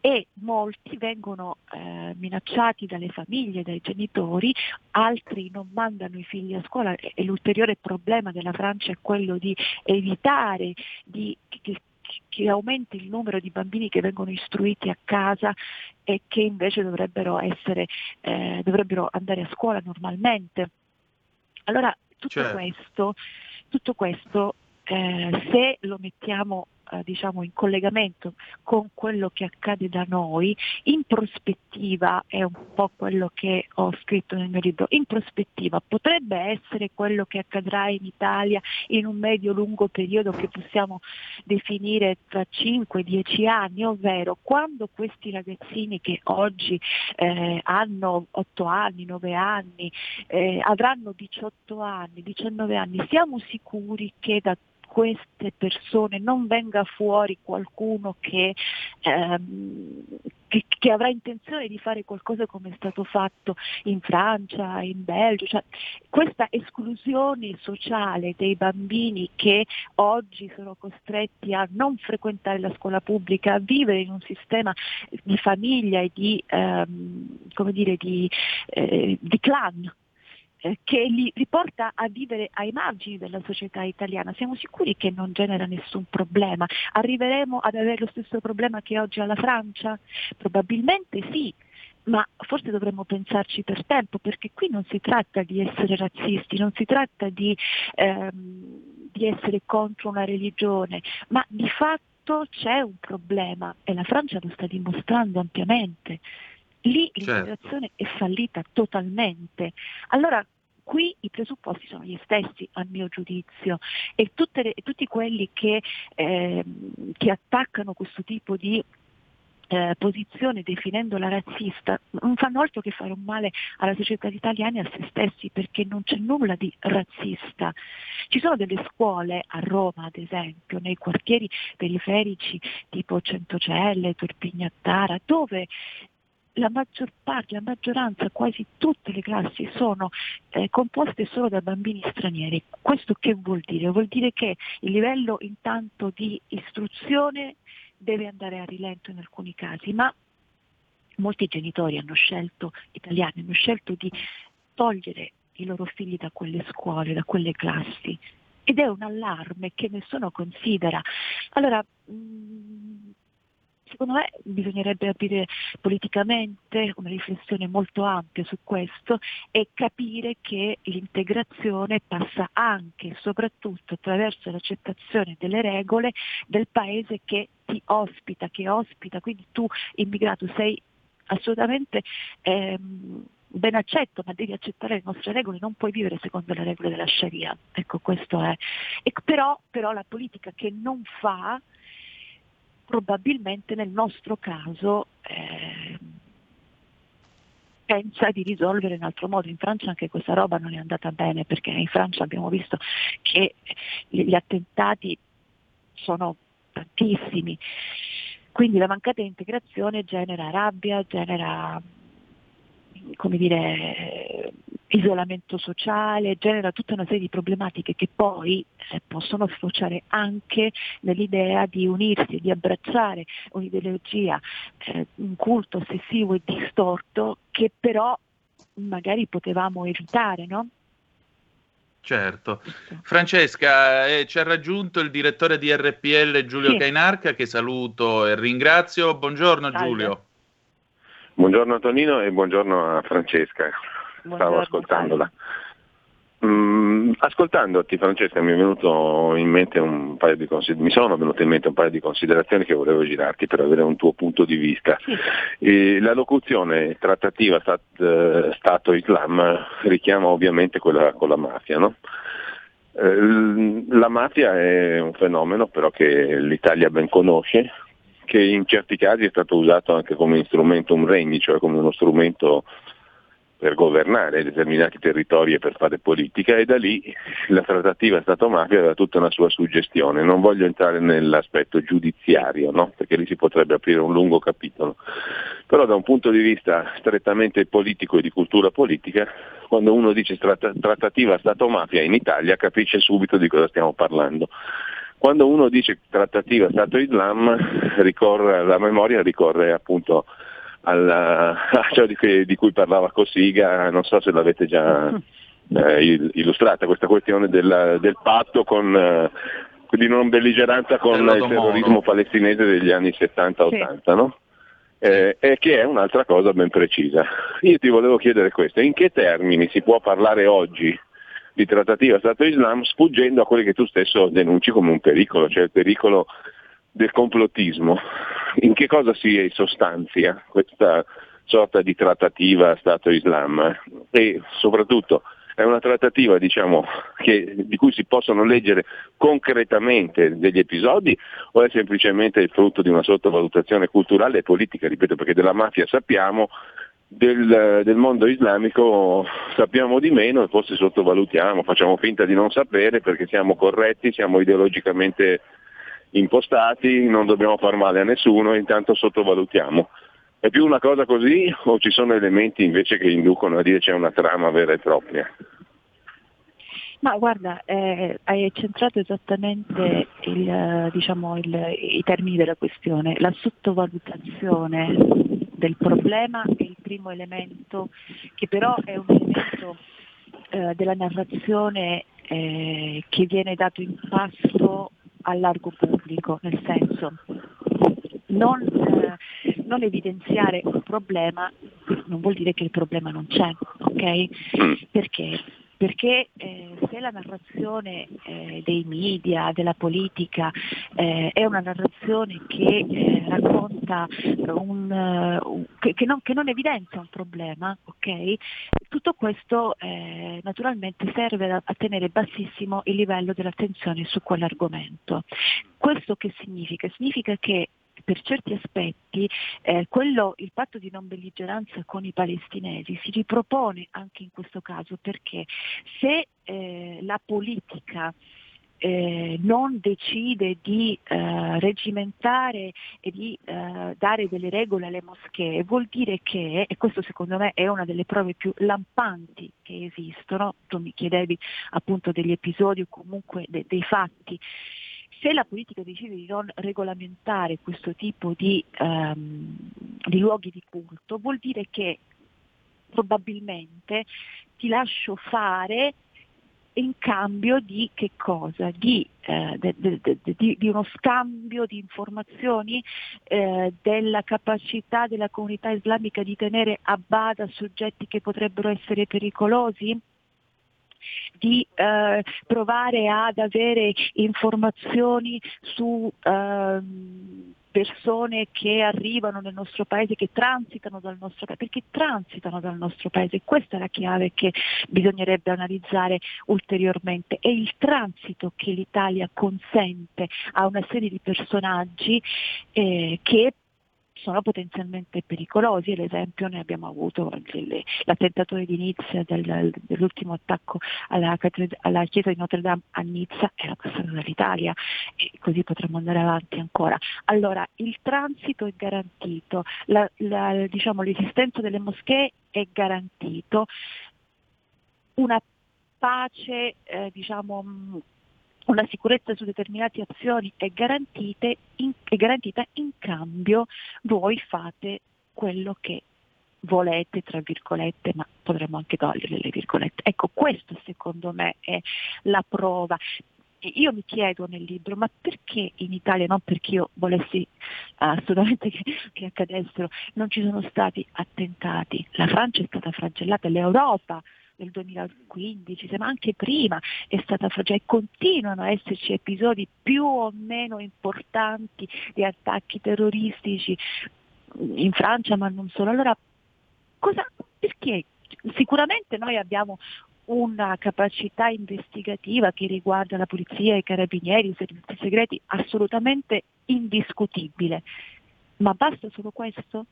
e molti vengono eh, minacciati dalle famiglie, dai genitori, altri non mandano i figli a scuola e, e l'ulteriore problema della Francia è quello di evitare di, che, che aumenti il numero di bambini che vengono istruiti a casa e che invece dovrebbero, essere, eh, dovrebbero andare a scuola normalmente. Allora tutto Certo. questo, tutto questo eh, se lo mettiamo eh, diciamo in collegamento con quello che accade da noi, in prospettiva è un po' quello che ho scritto nel mio libro, in prospettiva potrebbe essere quello che accadrà in Italia in un medio-lungo periodo che possiamo definire tra 5-10 anni, ovvero quando questi ragazzini che oggi eh, hanno 8 anni, 9 anni, eh, avranno 18 anni, 19 anni, siamo sicuri che da queste persone non venga fuori qualcuno che, ehm, che, che avrà intenzione di fare qualcosa come è stato fatto in Francia, in Belgio, cioè, questa esclusione sociale dei bambini che oggi sono costretti a non frequentare la scuola pubblica, a vivere in un sistema di famiglia e di, ehm, dire, di, eh, di clan eh, che li riporta a vivere ai margini della società italiana. Siamo sicuri che non genera nessun problema? Arriveremo ad avere lo stesso problema che oggi ha la Francia? Probabilmente sì. Ma forse dovremmo pensarci per tempo, perché qui non si tratta di essere razzisti, non si tratta di, ehm, di essere contro una religione, ma di fatto c'è un problema e la Francia lo sta dimostrando ampiamente. Lì Certo. l'integrazione è fallita totalmente. Allora qui i presupposti sono gli stessi a mio giudizio e tutte le- tutti quelli che, ehm, che attaccano questo tipo di eh, posizione definendola razzista non fanno altro che fare un male alla società italiana e a se stessi perché non c'è nulla di razzista. Ci sono delle scuole a Roma, ad esempio, nei quartieri periferici tipo Centocelle, Torpignattara, dove la maggior parte, la maggioranza, quasi tutte le classi sono eh, composte solo da bambini stranieri. Questo che vuol dire? Vuol dire che il livello intanto di istruzione deve andare a rilento in alcuni casi, ma molti genitori hanno scelto, italiani, hanno scelto di togliere i loro figli da quelle scuole, da quelle classi. Ed è un allarme che nessuno considera. Allora, mh, secondo me bisognerebbe aprire politicamente una riflessione molto ampia su questo e capire che l'integrazione passa anche e soprattutto attraverso l'accettazione delle regole del paese che ti ospita, che ospita, quindi tu immigrato sei assolutamente ehm, ben accetto, ma devi accettare le nostre regole, non puoi vivere secondo le regole della Sharia. Ecco, questo è. E però, però la politica che non fa, probabilmente nel nostro caso eh, pensa di risolvere in altro modo. In Francia anche questa roba non è andata bene perché in Francia abbiamo visto che gli attentati sono tantissimi. Quindi la mancata integrazione genera rabbia, genera come dire, isolamento sociale, genera tutta una serie di problematiche che poi eh, possono sfociare anche nell'idea di unirsi, di abbracciare un'ideologia, eh, un culto ossessivo e distorto che però magari potevamo evitare, no? Certo. Francesca, eh, ci ha raggiunto il direttore di RPL Giulio Sì. Cainarca, che saluto e ringrazio. Buongiorno Salve. Giulio. Buongiorno Antonino e buongiorno a Francesca. Stavo Buongiorno, ascoltandola. Mm, ascoltandoti Francesca mi è venuto in mente un paio di mi sono venute in mente un paio di considerazioni che volevo girarti per avere un tuo punto di vista. E la locuzione trattativa stat- eh, Stato-Islam richiama ovviamente quella con la mafia, no? Eh, La mafia è un fenomeno però che l'Italia ben conosce, che in certi casi è stato usato anche come instrumentum regni, cioè come uno strumento per governare determinati territori e per fare politica e da lì la trattativa Stato-mafia aveva tutta una sua suggestione. Non voglio entrare nell'aspetto giudiziario, no? perché lì si potrebbe aprire un lungo capitolo, però da un punto di vista strettamente politico e di cultura politica, quando uno dice tratta- trattativa Stato-mafia in Italia capisce subito di cosa stiamo parlando. Quando uno dice trattativa Stato-Islam, ricorre, la memoria ricorre appunto alla- a ciò di cui, di cui parlava Cossiga, non so se l'avete già eh, il- illustrata, questa questione del, del patto con, eh, di non belligeranza con il terrorismo palestinese degli anni 70-80, no? Eh, e che è un'altra cosa ben precisa. Io ti volevo chiedere questo, in che termini si può parlare oggi di trattativa Stato-Islam sfuggendo a quelli che tu stesso denunci come un pericolo, cioè il pericolo del complottismo. In che cosa si sostanzia questa sorta di trattativa Stato-Islam? E soprattutto è una trattativa diciamo, che- di cui si possono leggere concretamente degli episodi o è semplicemente il frutto di una sottovalutazione culturale e politica, ripeto, perché della mafia sappiamo, del, del mondo islamico sappiamo di meno e forse sottovalutiamo, facciamo finta di non sapere perché siamo corretti, siamo ideologicamente impostati, non dobbiamo far male a nessuno e intanto sottovalutiamo. È più una cosa così o ci sono elementi invece che inducono a dire c'è una trama vera e propria? Ma guarda, eh, hai centrato esattamente il, eh, diciamo, il- i termini della questione. La sottovalutazione del problema è il primo elemento, che però è un elemento eh, della narrazione eh, che viene dato in pasto al largo pubblico, nel senso non, eh, non evidenziare un problema non vuol dire che il problema non c'è, ok? Perché? Perché eh, la narrazione eh, dei media, della politica eh, è una narrazione che eh, racconta un, eh, un- che, che non, che non evidenzia un problema, ok? Tutto questo eh, naturalmente serve a, a tenere bassissimo il livello dell'attenzione su quell'argomento. Questo che significa? Significa che per certi aspetti eh, quello, il patto di non belligeranza con i palestinesi si ripropone anche in questo caso perché se eh, la politica eh, non decide di eh, regimentare e di eh, dare delle regole alle moschee, vuol dire che, e questo secondo me è una delle prove più lampanti che esistono, tu mi chiedevi appunto degli episodi o comunque de- dei fatti, se la politica decide di non regolamentare questo tipo di, ehm, di luoghi di culto, vuol dire che probabilmente ti lascio fare in cambio di che cosa? Di, eh, de- de- de- di uno scambio di informazioni, eh, della capacità della comunità islamica di tenere a bada soggetti che potrebbero essere pericolosi? Di eh, provare ad avere informazioni su ehm, persone che arrivano nel nostro paese, che transitano dal nostro paese, perché transitano dal nostro paese. Questa è la chiave che bisognerebbe analizzare ulteriormente. È il transito che l'Italia consente a una serie di personaggi eh, che sono potenzialmente pericolosi, ad esempio ne abbiamo avuto l'attentatore di Nizza del- dell'ultimo attacco alla, alla chiesa di Notre Dame a Nizza era passato dall'Italia e così potremmo andare avanti ancora. Allora il transito è garantito, la- la- diciamo, l'esistenza delle moschee è garantito, una pace eh, diciamo, una sicurezza su determinate azioni è, in- è garantita, in cambio voi fate quello che volete, tra virgolette, ma potremmo anche togliere le virgolette. Ecco, questo secondo me è la prova. Io mi chiedo nel libro, ma perché in Italia, non perché io volessi assolutamente che, che accadessero, non ci sono stati attentati? La Francia è stata flagellata, l'Europa nel 2015, ma anche prima è stata flagellata e continuano a esserci episodi più o meno importanti di attacchi terroristici in Francia, ma non solo. Allora, cosa, perché? Sicuramente noi abbiamo una capacità investigativa che riguarda la polizia, i carabinieri, i servizi segreti assolutamente indiscutibile. Ma basta solo questo?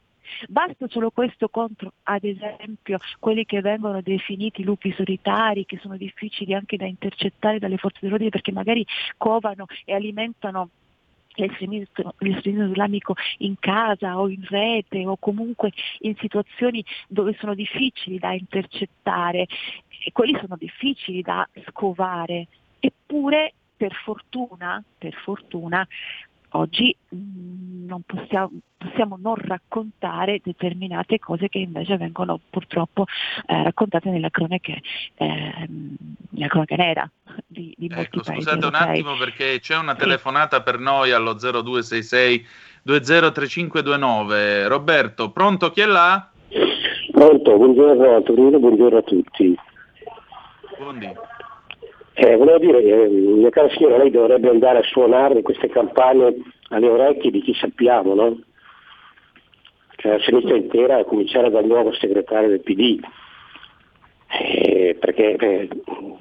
Basta solo questo contro, ad esempio, quelli che vengono definiti lupi solitari, che sono difficili anche da intercettare dalle forze dell'ordine perché magari covano e alimentano l'estremismo, islamico in casa o in rete o comunque in situazioni dove sono difficili da intercettare, e quelli sono difficili da scovare. Eppure, per fortuna, per fortuna oggi mh, non possiamo, possiamo, non raccontare determinate cose che invece vengono purtroppo eh, raccontate nella cronaca, eh, nella cronaca nera di, di molti ecco, paesi scusate un attimo perché c'è una telefonata per noi allo 0266 203529. Roberto, pronto? Chi è là? Pronto, buongiorno a Torino, buongiorno a tutti. Buondì. Eh, volevo dire, eh, mia cara signora, lei dovrebbe andare a suonare queste campane alle orecchie di chi sappiamo, no? Cioè la sinistra intera, a cominciare dal nuovo segretario del PD, Eh, perché eh,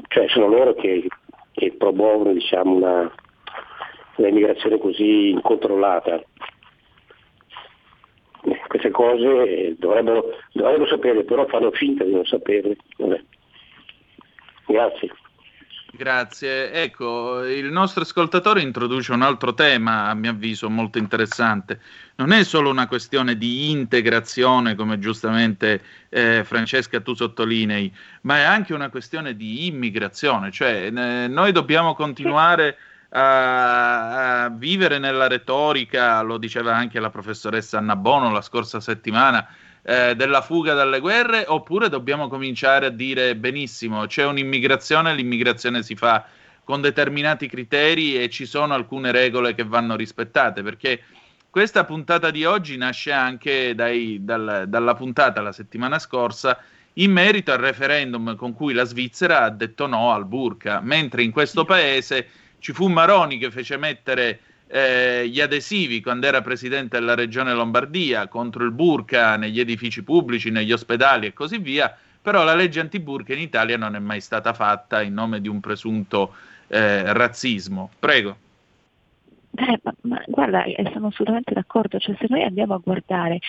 cioè, sono loro che, che promuovono diciamo, una, un'immigrazione così incontrollata. Eh, Queste cose dovrebbero, dovrebbero saperle, però fanno finta di non saperle. Vabbè. Grazie. Grazie. Ecco, il nostro ascoltatore introduce un altro tema, a mio avviso, molto interessante. Non è solo una questione di integrazione, come giustamente eh, Francesca tu sottolinei, ma è anche una questione di immigrazione. Cioè, eh, noi dobbiamo continuare a, a vivere nella retorica, lo diceva anche la professoressa Anna Bono la scorsa settimana, eh, della fuga dalle guerre oppure dobbiamo cominciare a dire benissimo c'è un'immigrazione, l'immigrazione si fa con determinati criteri e ci sono alcune regole che vanno rispettate perché questa puntata di oggi nasce anche dai, dal, dalla puntata la settimana scorsa in merito al referendum con cui la Svizzera ha detto no al burka, mentre in questo paese ci fu Maroni che fece mettere eh, gli adesivi quando era presidente della regione Lombardia contro il burka negli edifici pubblici, negli ospedali e così via, però la legge antiburka in Italia non è mai stata fatta in nome di un presunto eh, razzismo. Prego. Eh, ma, ma guarda, eh, sono assolutamente d'accordo, cioè se noi andiamo a guardare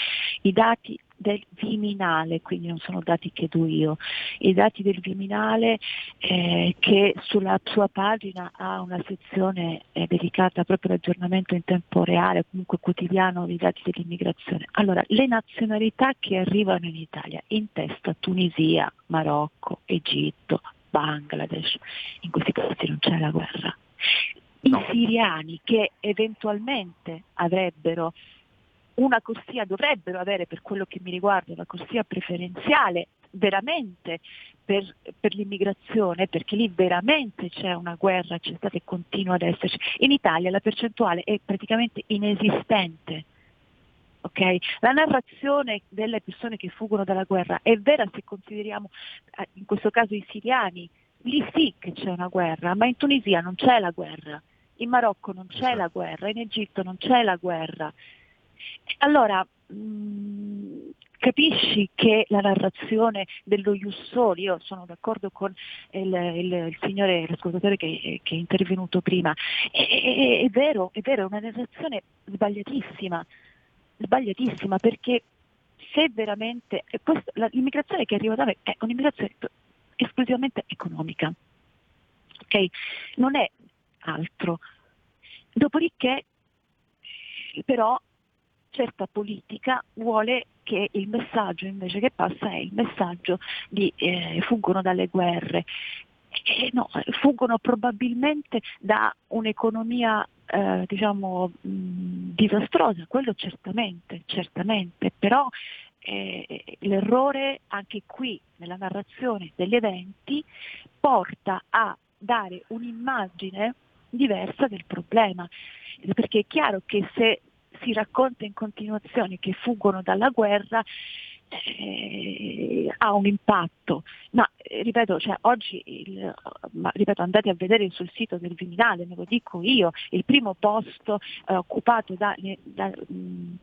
i dati del Viminale, quindi non sono dati che do io, i dati del Viminale eh, che sulla sua pagina ha una sezione eh, dedicata proprio all'aggiornamento in tempo reale, comunque quotidiano dei dati dell'immigrazione. Allora, le nazionalità che arrivano in Italia, in testa Tunisia, Marocco, Egitto, Bangladesh, in questi casi non c'è la guerra. I siriani che eventualmente avrebbero una corsia, dovrebbero avere per quello che mi riguarda una corsia preferenziale veramente per, per, l'immigrazione, perché lì veramente c'è una guerra, c'è stata e continua ad esserci. In Italia la percentuale è praticamente inesistente. Okay? La narrazione delle persone che fuggono dalla guerra è vera se consideriamo eh, in questo caso i siriani, lì sì che c'è una guerra, ma in Tunisia non c'è la guerra in Marocco non c'è la guerra, in Egitto non c'è la guerra. Allora, mh, capisci che la narrazione dello Jussoli, io sono d'accordo con il, il, il signore, l'ascoltatore che, che, è intervenuto prima, è, è, è, vero, è vero, è una narrazione sbagliatissima, sbagliatissima perché se veramente, questo, la, l'immigrazione che arriva da me è un'immigrazione esclusivamente economica. Okay? Non è altro. Dopodiché, però, certa politica vuole che il messaggio invece che passa è il messaggio di eh, fuggono dalle guerre. E no, fuggono probabilmente da un'economia eh, diciamo mh, disastrosa, quello certamente, certamente, però eh, l'errore anche qui nella narrazione degli eventi porta a dare un'immagine diversa del problema, perché è chiaro che se si racconta in continuazione che fuggono dalla guerra, eh, ha un impatto, ma eh, ripeto, cioè, oggi il, ma, ripeto, andate a vedere sul sito del Viminale, me lo dico io, il primo posto eh, occupato da, da mh,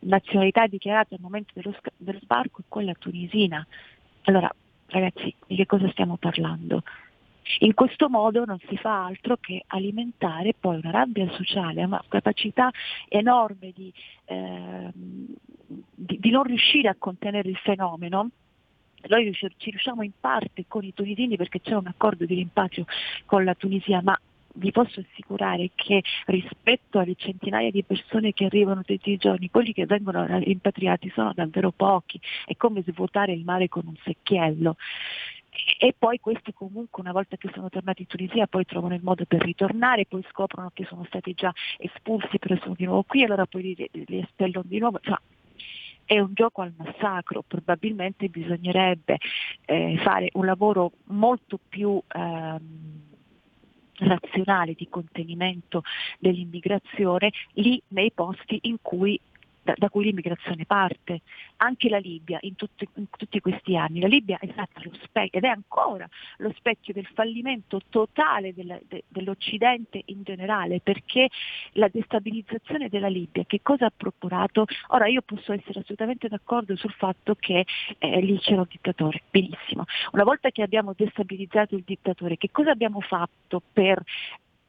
nazionalità dichiarate al momento dello, dello sbarco è quella tunisina. Allora, ragazzi, di che cosa stiamo parlando? In questo modo non si fa altro che alimentare poi una rabbia sociale, una capacità enorme di, ehm, di, di non riuscire a contenere il fenomeno. Noi ci riusciamo in parte con i tunisini perché c'è un accordo di rimpatrio con la Tunisia, ma vi posso assicurare che rispetto alle centinaia di persone che arrivano tutti i giorni, quelli che vengono rimpatriati sono davvero pochi, è come svuotare il mare con un secchiello e poi questi comunque una volta che sono tornati in Tunisia poi trovano il modo per ritornare, poi scoprono che sono stati già espulsi però sono di nuovo qui, allora poi li, li espellono di nuovo. Cioè, è un gioco al massacro, probabilmente bisognerebbe eh, fare un lavoro molto più ehm, razionale di contenimento dell'immigrazione lì nei posti in cui da, da, cui l'immigrazione parte. Anche la Libia in tutti, in tutti, questi anni, la Libia è stata lo specchio ed è ancora lo specchio del fallimento totale del, de, dell'Occidente in generale, perché la destabilizzazione della Libia che cosa ha procurato? Ora io posso essere assolutamente d'accordo sul fatto che eh, lì c'era un dittatore, benissimo. Una volta che abbiamo destabilizzato il dittatore, che cosa abbiamo fatto per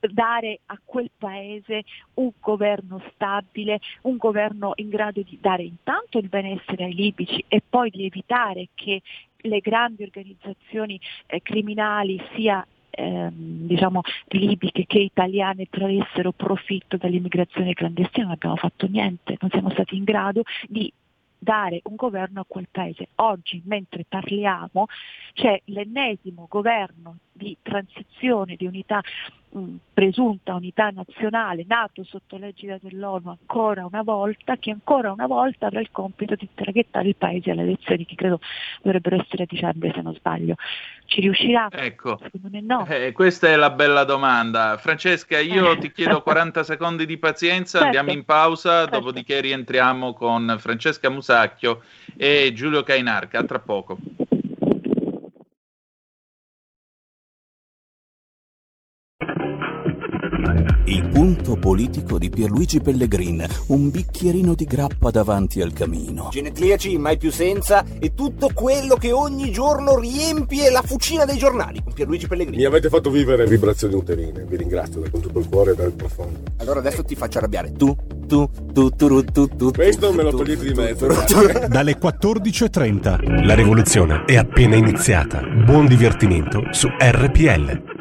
dare a quel paese un governo stabile, un governo in grado di dare intanto il benessere ai libici e poi di evitare che le grandi organizzazioni eh, criminali sia Ehm, diciamo libiche che italiane traessero profitto dall'immigrazione clandestina, non abbiamo fatto niente, non siamo stati in grado di dare un governo a quel paese. Oggi, mentre parliamo, c'è l'ennesimo governo di transizione, di unità presunta unità nazionale, nato sotto l'egida dell'ONU ancora una volta, che ancora una volta avrà il compito di traghettare il paese alle elezioni che credo dovrebbero essere a dicembre se non sbaglio. Ci riuscirà? Ecco, no. eh, questa è la bella domanda. Francesca, io Eh. ti chiedo 40 secondi di pazienza, Certo. andiamo in pausa, Certo. dopodiché rientriamo con Francesca Musacchio e Giulio Cainarca. A tra poco. Il punto politico di Pierluigi Pellegrin, un bicchierino di grappa davanti al camino. Genetriaci mai più senza e tutto quello che ogni giorno riempie la fucina dei giornali con Pierluigi Pellegrini. Mi avete fatto vivere vibrazioni uterine, vi ringrazio da con tutto il cuore e dal profondo. Allora adesso ti faccio arrabbiare. Tu, tu, tu, tu, tu, tu. Questo me lo togliete di mezzo. Dalle 14.30. La rivoluzione è appena iniziata. Buon divertimento su RPL.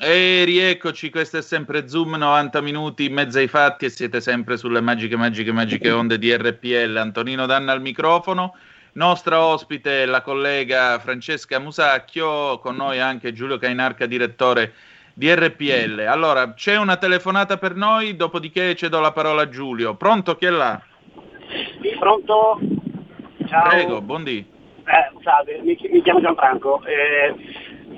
E rieccoci, questo è sempre Zoom 90 minuti in mezzo ai fatti e siete sempre sulle magiche, magiche, magiche onde di RPL. Antonino Danna al microfono, nostra ospite la collega Francesca Musacchio, con noi anche Giulio Cainarca, direttore di RPL. Allora, c'è una telefonata per noi, dopodiché cedo la parola a Giulio. Pronto, chi è là? Pronto? Ciao. Prego, buondì. Eh, salve, mi, mi chiamo Gianfranco, eh,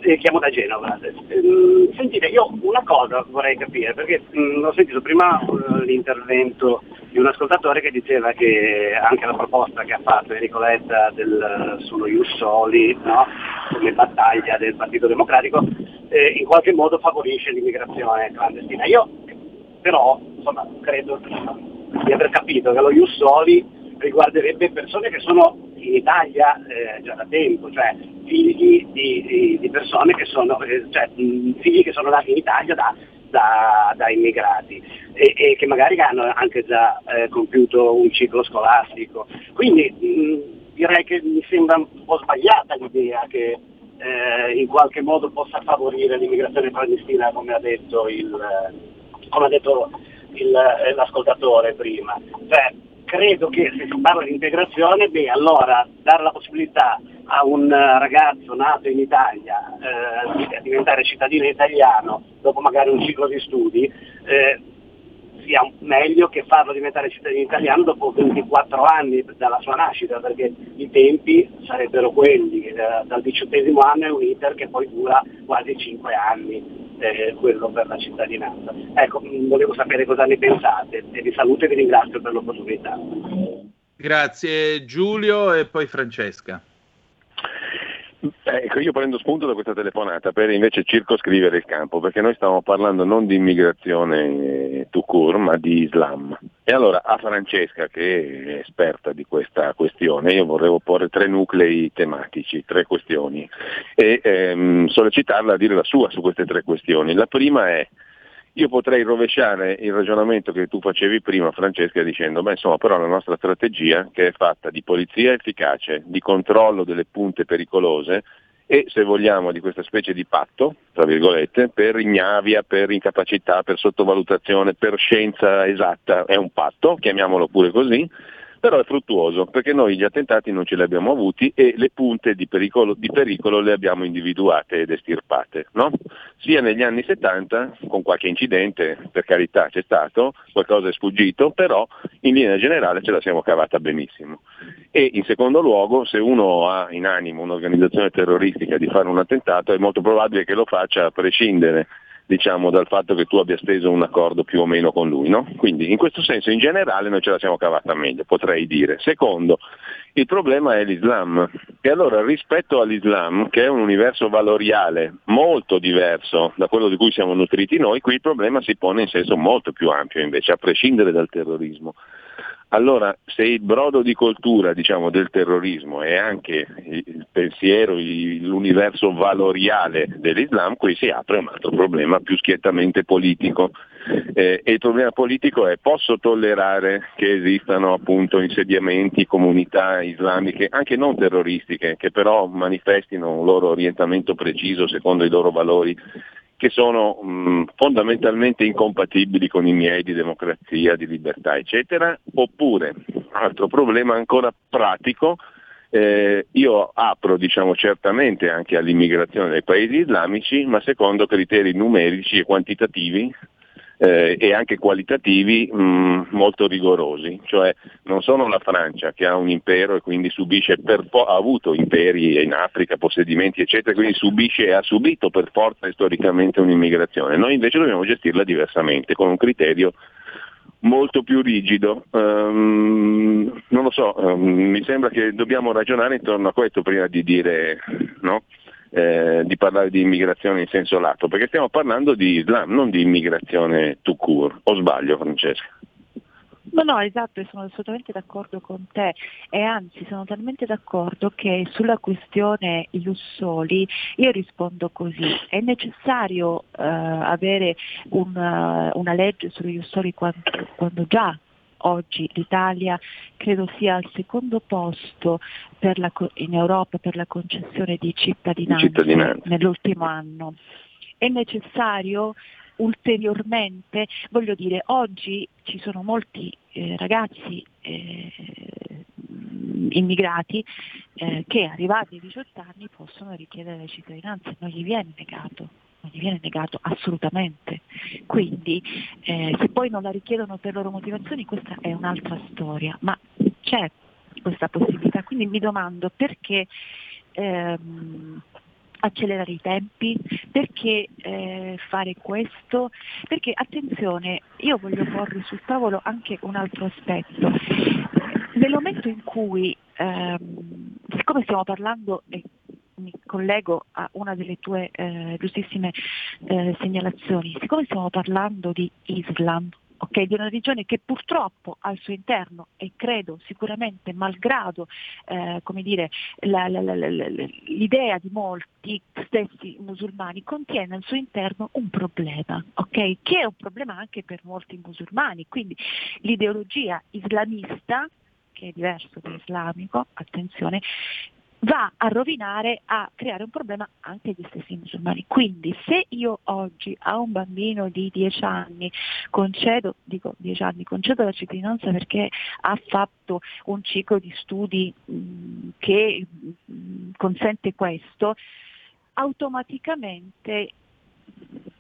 eh, chiamo da Genova. Eh, sentite, io una cosa vorrei capire, perché mh, ho sentito prima eh, l'intervento di un ascoltatore che diceva che anche la proposta che ha fatto Enrico Letta del, sullo Ius Soli, no? come battaglia del Partito Democratico, eh, in qualche modo favorisce l'immigrazione clandestina. Io però insomma, credo di aver capito che lo Ius Soli riguarderebbe persone che sono in Italia eh, già da tempo, cioè figli di, di- di persone che sono, eh, cioè, figli che sono nati in Italia da, da- da immigrati e, e che magari hanno anche già eh, compiuto un ciclo scolastico. Quindi mh, direi che mi sembra un po' sbagliata l'idea che eh, in qualche modo possa favorire l'immigrazione clandestina come ha detto, il, come ha detto il- eh, l'ascoltatore prima. Cioè, credo che se si parla di integrazione, beh, allora dare la possibilità a un eh, ragazzo nato in Italia eh, di diventare cittadino italiano dopo magari un ciclo di studi eh, sia meglio che farlo diventare cittadino italiano dopo 24 anni dalla sua nascita, perché i tempi sarebbero quelli, eh, dal diciottesimo anno è un iter che poi dura quasi 5 anni, eh, quello per la cittadinanza. Ecco, mh, volevo sapere cosa ne pensate e vi saluto e vi ringrazio per l'opportunità. Grazie Giulio e poi Francesca. Eh, Ecco, io prendo spunto da questa telefonata per invece circoscrivere il campo, perché noi stiamo parlando non di immigrazione eh, to court, ma di Islam. E allora a Francesca, che è esperta di questa questione, io vorrei porre tre nuclei tematici, tre questioni, e ehm, sollecitarla a dire la sua su queste tre questioni. La prima è io potrei rovesciare il ragionamento che tu facevi prima, Francesca, dicendo, beh insomma, però la nostra strategia, che è fatta di polizia efficace, di controllo delle punte pericolose e, se vogliamo, di questa specie di patto, tra virgolette, per ignavia, per incapacità, per sottovalutazione, per scienza esatta, è un patto, chiamiamolo pure così, però è fruttuoso perché noi gli attentati non ce li abbiamo avuti e le punte di pericolo, di pericolo le abbiamo individuate ed estirpate, no? sia negli anni 70 con qualche incidente, per carità c'è stato, qualcosa è sfuggito, però in linea generale ce la siamo cavata benissimo. E in secondo luogo, se uno ha in animo un'organizzazione terroristica di fare un attentato, è molto probabile che lo faccia a prescindere diciamo, dal fatto che tu abbia steso un accordo più o meno con lui. No? Quindi in questo senso in generale noi ce la siamo cavata meglio, potrei dire. Secondo, il problema è l'Islam. E allora rispetto all'Islam, che è un universo valoriale molto diverso da quello di cui siamo nutriti noi, qui il problema si pone in senso molto più ampio invece, a prescindere dal terrorismo. Allora, se il brodo di coltura diciamo, del terrorismo è anche il pensiero, l'universo valoriale dell'Islam, qui si apre un altro problema più schiettamente politico. Eh, e il problema politico è posso tollerare che esistano appunto insediamenti, comunità islamiche, anche non terroristiche, che però manifestino un loro orientamento preciso secondo i loro valori che sono mh, fondamentalmente incompatibili con i miei di democrazia, di libertà, eccetera, oppure, altro problema ancora pratico, eh, io apro diciamo, certamente anche all'immigrazione dai paesi islamici, ma secondo criteri numerici e quantitativi eh, e anche qualitativi mh, molto rigorosi, cioè non sono la Francia che ha un impero e quindi subisce per fo- ha avuto imperi in Africa, possedimenti eccetera, quindi subisce e ha subito per forza storicamente un'immigrazione. Noi invece dobbiamo gestirla diversamente, con un criterio molto più rigido. Ehm, non lo so, ehm, mi sembra che dobbiamo ragionare intorno a questo prima di dire no? Eh, di parlare di immigrazione in senso lato, perché stiamo parlando di Islam, non di immigrazione tout court. O sbaglio, Francesca? No, no, esatto, sono assolutamente d'accordo con te e anzi sono talmente d'accordo che sulla questione Ius Soli io rispondo così, è necessario eh, avere una, una legge sullo Ius Soli quando, quando già oggi l'Italia credo sia al secondo posto la in Europa per la concessione di cittadinanza, Cittadinanza. nell'ultimo anno. È necessario ulteriormente, voglio dire, oggi ci sono molti eh, ragazzi eh, immigrati eh, che arrivati ai 18 anni possono richiedere la cittadinanza, non gli viene negato. Non gli viene negato assolutamente. Quindi eh, se poi non la richiedono per loro motivazioni questa è un'altra storia, ma c'è questa possibilità. Quindi mi domando perché ehm, accelerare i tempi, perché eh, fare questo? Perché attenzione, io voglio porre sul tavolo anche un altro aspetto. Nel momento in cui, ehm, siccome stiamo parlando, e collego a una delle tue eh, giustissime eh, segnalazioni, siccome stiamo parlando di Islam, ok, di una religione che purtroppo al suo interno, e credo sicuramente malgrado eh, dire, la- la- la- l'idea di molti stessi musulmani, contiene al suo interno un problema, ok, che è un problema anche per molti musulmani, quindi l'ideologia islamista che è diverso da islamico, attenzione, va a rovinare, a creare un problema anche agli stessi musulmani. Quindi se io oggi a un bambino di 10 anni concedo, dico 10 anni, concedo la cittadinanza perché ha fatto un ciclo di studi mh, che mh, consente questo, automaticamente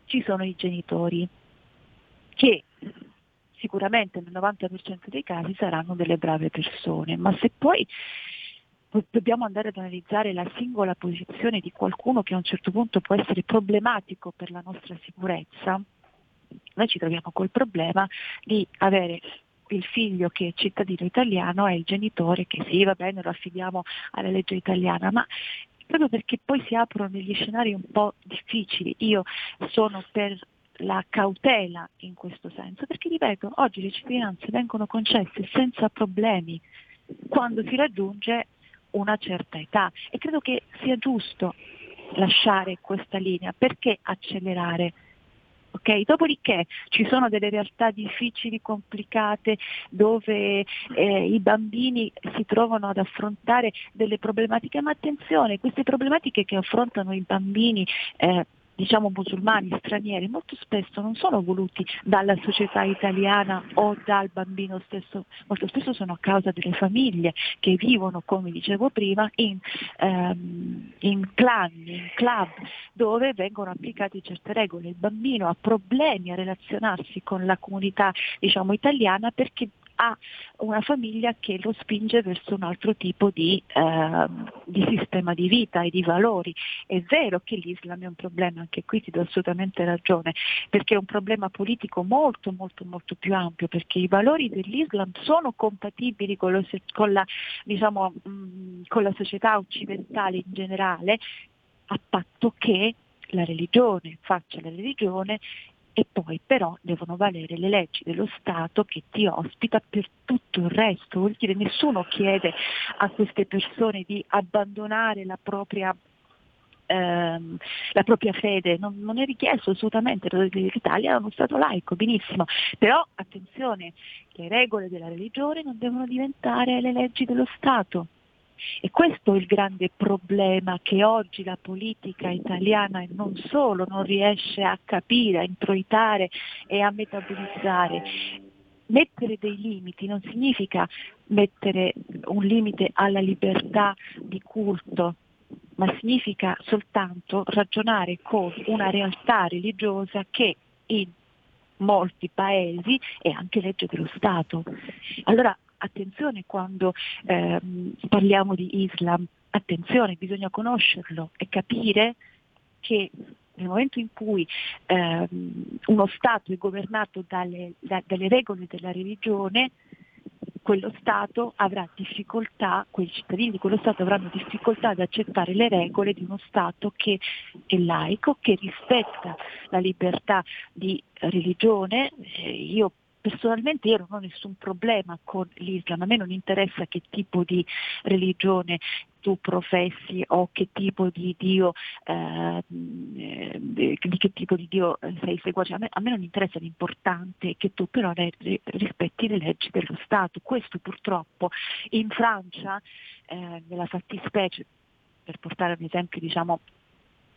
ci sono i genitori che sicuramente nel 90% dei casi saranno delle brave persone, ma se poi dobbiamo andare ad analizzare la singola posizione di qualcuno che a un certo punto può essere problematico per la nostra sicurezza, noi ci troviamo col problema di avere il figlio che è cittadino italiano e il genitore che sì, va bene, lo affidiamo alla legge italiana, ma proprio perché poi si aprono degli scenari un po' difficili. Io sono per la cautela in questo senso, perché ripeto, oggi le cittadinanze vengono concesse senza problemi quando si raggiunge una certa età. E credo che sia giusto lasciare questa linea, perché accelerare? Ok, Dopodiché ci sono delle realtà difficili, complicate, dove eh, i bambini si trovano ad affrontare delle problematiche, ma attenzione, queste problematiche che affrontano i bambini eh, diciamo musulmani, stranieri, molto spesso non sono voluti dalla società italiana o dal bambino stesso, molto spesso sono a causa delle famiglie che vivono, come dicevo prima, in, ehm, in clan, in club, dove vengono applicate certe regole. Il bambino ha problemi a relazionarsi con la comunità diciamo, italiana perché ha una famiglia che lo spinge verso un altro tipo di, eh, di, sistema di vita e di valori. È vero che l'Islam è un problema, anche qui ti do assolutamente ragione, perché è un problema politico molto molto molto più ampio, perché i valori dell'Islam sono compatibili con, lo, con, la, diciamo, con la società occidentale in generale, a patto che la religione faccia la religione e poi però devono valere le leggi dello Stato che ti ospita per tutto il resto, vuol dire nessuno chiede a queste persone di abbandonare la propria ehm, la propria fede, non, non, è richiesto assolutamente, l'Italia è uno Stato laico, benissimo, però attenzione, le regole della religione non devono diventare le leggi dello Stato. E questo è il grande problema che oggi la politica italiana non solo non riesce a capire, a introitare e a metabolizzare. Mettere dei limiti non significa mettere un limite alla libertà di culto, ma significa soltanto ragionare con una realtà religiosa che in molti paesi è anche legge dello Stato. Allora attenzione quando ehm, parliamo di Islam, attenzione, bisogna conoscerlo e capire che nel momento in cui ehm, uno Stato è governato dalle, da, dalle regole della religione, quello Stato avrà difficoltà, quei cittadini di quello Stato avranno difficoltà ad accettare le regole di uno Stato che è laico, che rispetta la libertà di religione. Eh, io personalmente io non ho nessun problema con l'Islam, a me non interessa che tipo di religione tu professi o che tipo di Dio, eh, di che tipo di Dio sei seguace, a me, a me non interessa l'importante è che tu però rispetti le leggi dello Stato. Questo purtroppo in Francia, eh, nella fattispecie, per portare un esempio diciamo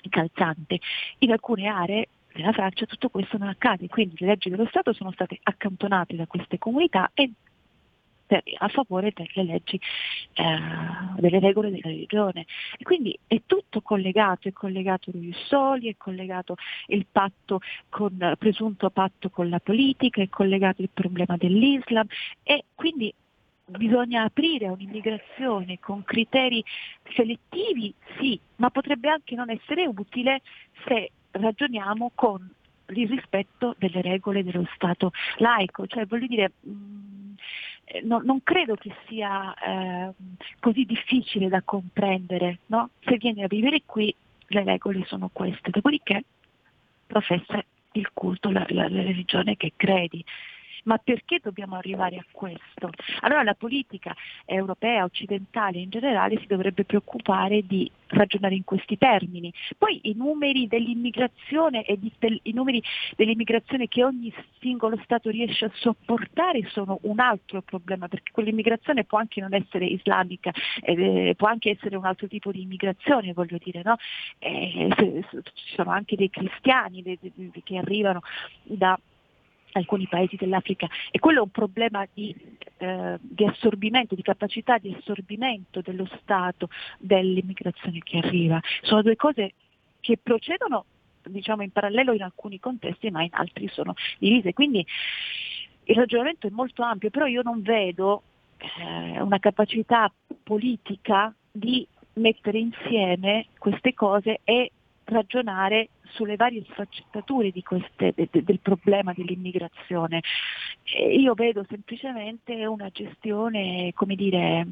calzante, in alcune aree nella Francia tutto questo non accade, quindi le leggi dello Stato sono state accantonate da queste comunità e a favore delle leggi, eh, delle regole della religione. E quindi è tutto collegato, è collegato lui Soli, è collegato il patto con, presunto patto con la politica, è collegato il problema dell'Islam e quindi bisogna aprire a un'immigrazione con criteri selettivi, sì, ma potrebbe anche non essere utile se ragioniamo con il rispetto delle regole dello Stato laico, cioè voglio dire mh, eh, no- non credo che sia eh, così difficile da comprendere, no? se vieni a vivere qui le regole sono queste, dopodiché professa il culto, la, la- la religione che credi. Ma perché dobbiamo arrivare a questo? Allora la politica europea, occidentale in generale si dovrebbe preoccupare di ragionare in questi termini. Poi i numeri dell'immigrazione e di- del- i numeri dell'immigrazione che ogni singolo Stato riesce a sopportare sono un altro problema, perché quell'immigrazione può anche non essere islamica, eh, può anche essere un altro tipo di immigrazione, voglio dire, no? Eh, ci sono anche dei cristiani che arrivano da alcuni paesi dell'Africa e quello è un problema di, eh, di assorbimento, di capacità di assorbimento dello Stato dell'immigrazione che arriva. Sono due cose che procedono diciamo in parallelo in alcuni contesti ma in altri sono divise. Quindi il ragionamento è molto ampio, però io non vedo eh, una capacità politica di mettere insieme queste cose e ragionare sulle varie sfaccettature queste- de- de- del problema dell'immigrazione. E io vedo semplicemente una gestione, come dire,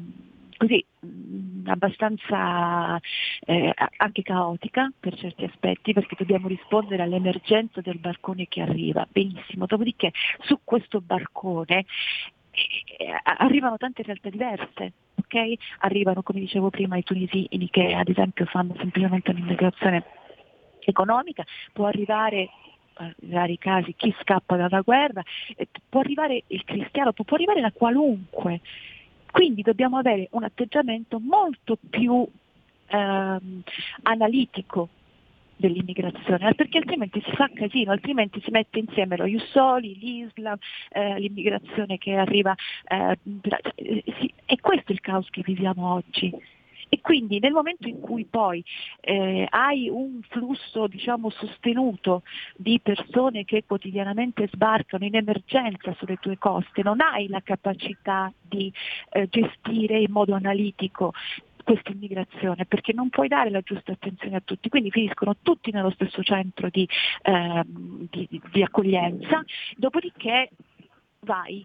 così mh, abbastanza eh, anche caotica per certi aspetti perché dobbiamo rispondere all'emergenza del barcone che arriva benissimo dopodiché su questo barcone eh, arrivano tante realtà diverse, ok? Arrivano, come dicevo prima, i tunisini che ad esempio fanno semplicemente un'immigrazione economica, può arrivare eh, vari casi chi scappa dalla guerra, eh, può arrivare il cristiano, può, arrivare da qualunque. Quindi dobbiamo avere un atteggiamento molto più ehm, analitico dell'immigrazione, perché altrimenti si fa casino, altrimenti si mette insieme lo Jussoli, l'Islam, eh, l'immigrazione che arriva, eh, eh, è questo il caos che viviamo oggi. E quindi nel momento in cui poi eh, hai un flusso diciamo, sostenuto di persone che quotidianamente sbarcano in emergenza sulle tue coste, non hai la capacità di eh, gestire in modo analitico questa immigrazione perché non puoi dare la giusta attenzione a tutti, quindi finiscono tutti nello stesso centro di, di- di- di accoglienza, dopodiché vai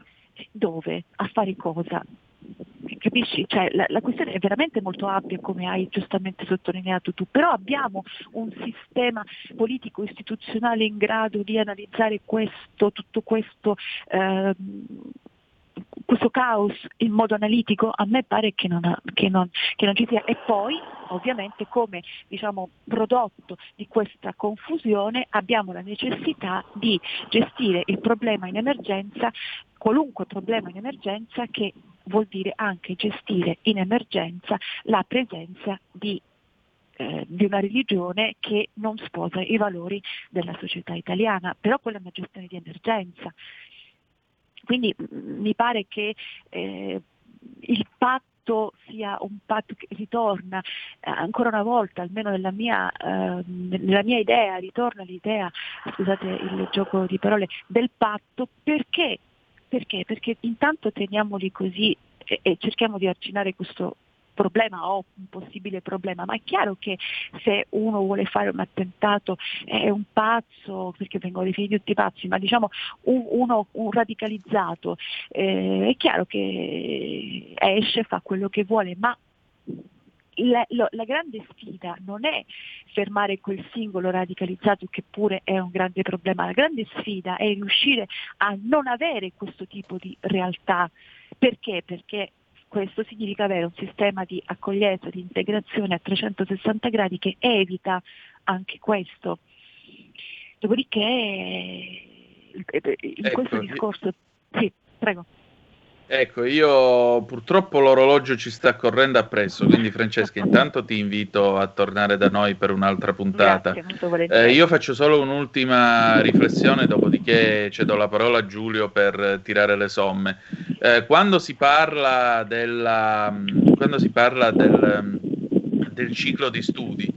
dove? A fare cosa? Capisci? Cioè, la, la questione è veramente molto ampia, come hai giustamente sottolineato tu, però abbiamo un sistema politico istituzionale in grado di analizzare questo, tutto questo, ehm, questo caos in modo analitico? A me pare che non, ha- che non- che non ci sia. E poi, ovviamente, come diciamo, prodotto di questa confusione abbiamo la necessità di gestire il problema in emergenza, qualunque problema in emergenza che vuol dire anche gestire in emergenza la presenza di, eh, di una religione che non sposa i valori della società italiana, però quella è una gestione di emergenza. Quindi mm, mi pare che eh, il patto sia un patto che ritorna eh, ancora una volta, almeno nella mia, eh, nella mia idea, ritorna l'idea, scusate il gioco di parole, del patto perché perché? Perché intanto teniamoli così e, e cerchiamo di arginare questo problema o un possibile problema, ma è chiaro che se uno vuole fare un attentato è un pazzo, perché vengono definiti tutti pazzi, ma diciamo un, uno, un radicalizzato, eh, è chiaro che esce, fa quello che vuole, ma la, lo- la grande sfida non è fermare quel singolo radicalizzato che pure è un grande problema, la grande sfida è riuscire a non avere questo tipo di realtà. Perché? Perché questo significa avere un sistema di accoglienza, di integrazione a 360 gradi che evita anche questo. Dopodiché in Ecco, questo io- discorso... Sì, prego. Ecco, io purtroppo l'orologio ci sta correndo appresso, quindi Francesca, intanto ti invito a tornare da noi per un'altra puntata. Grazie. Eh, io faccio solo un'ultima riflessione, dopodiché cedo la parola a Giulio per tirare le somme. Eh, quando si parla, della, quando si parla del, del ciclo di studi,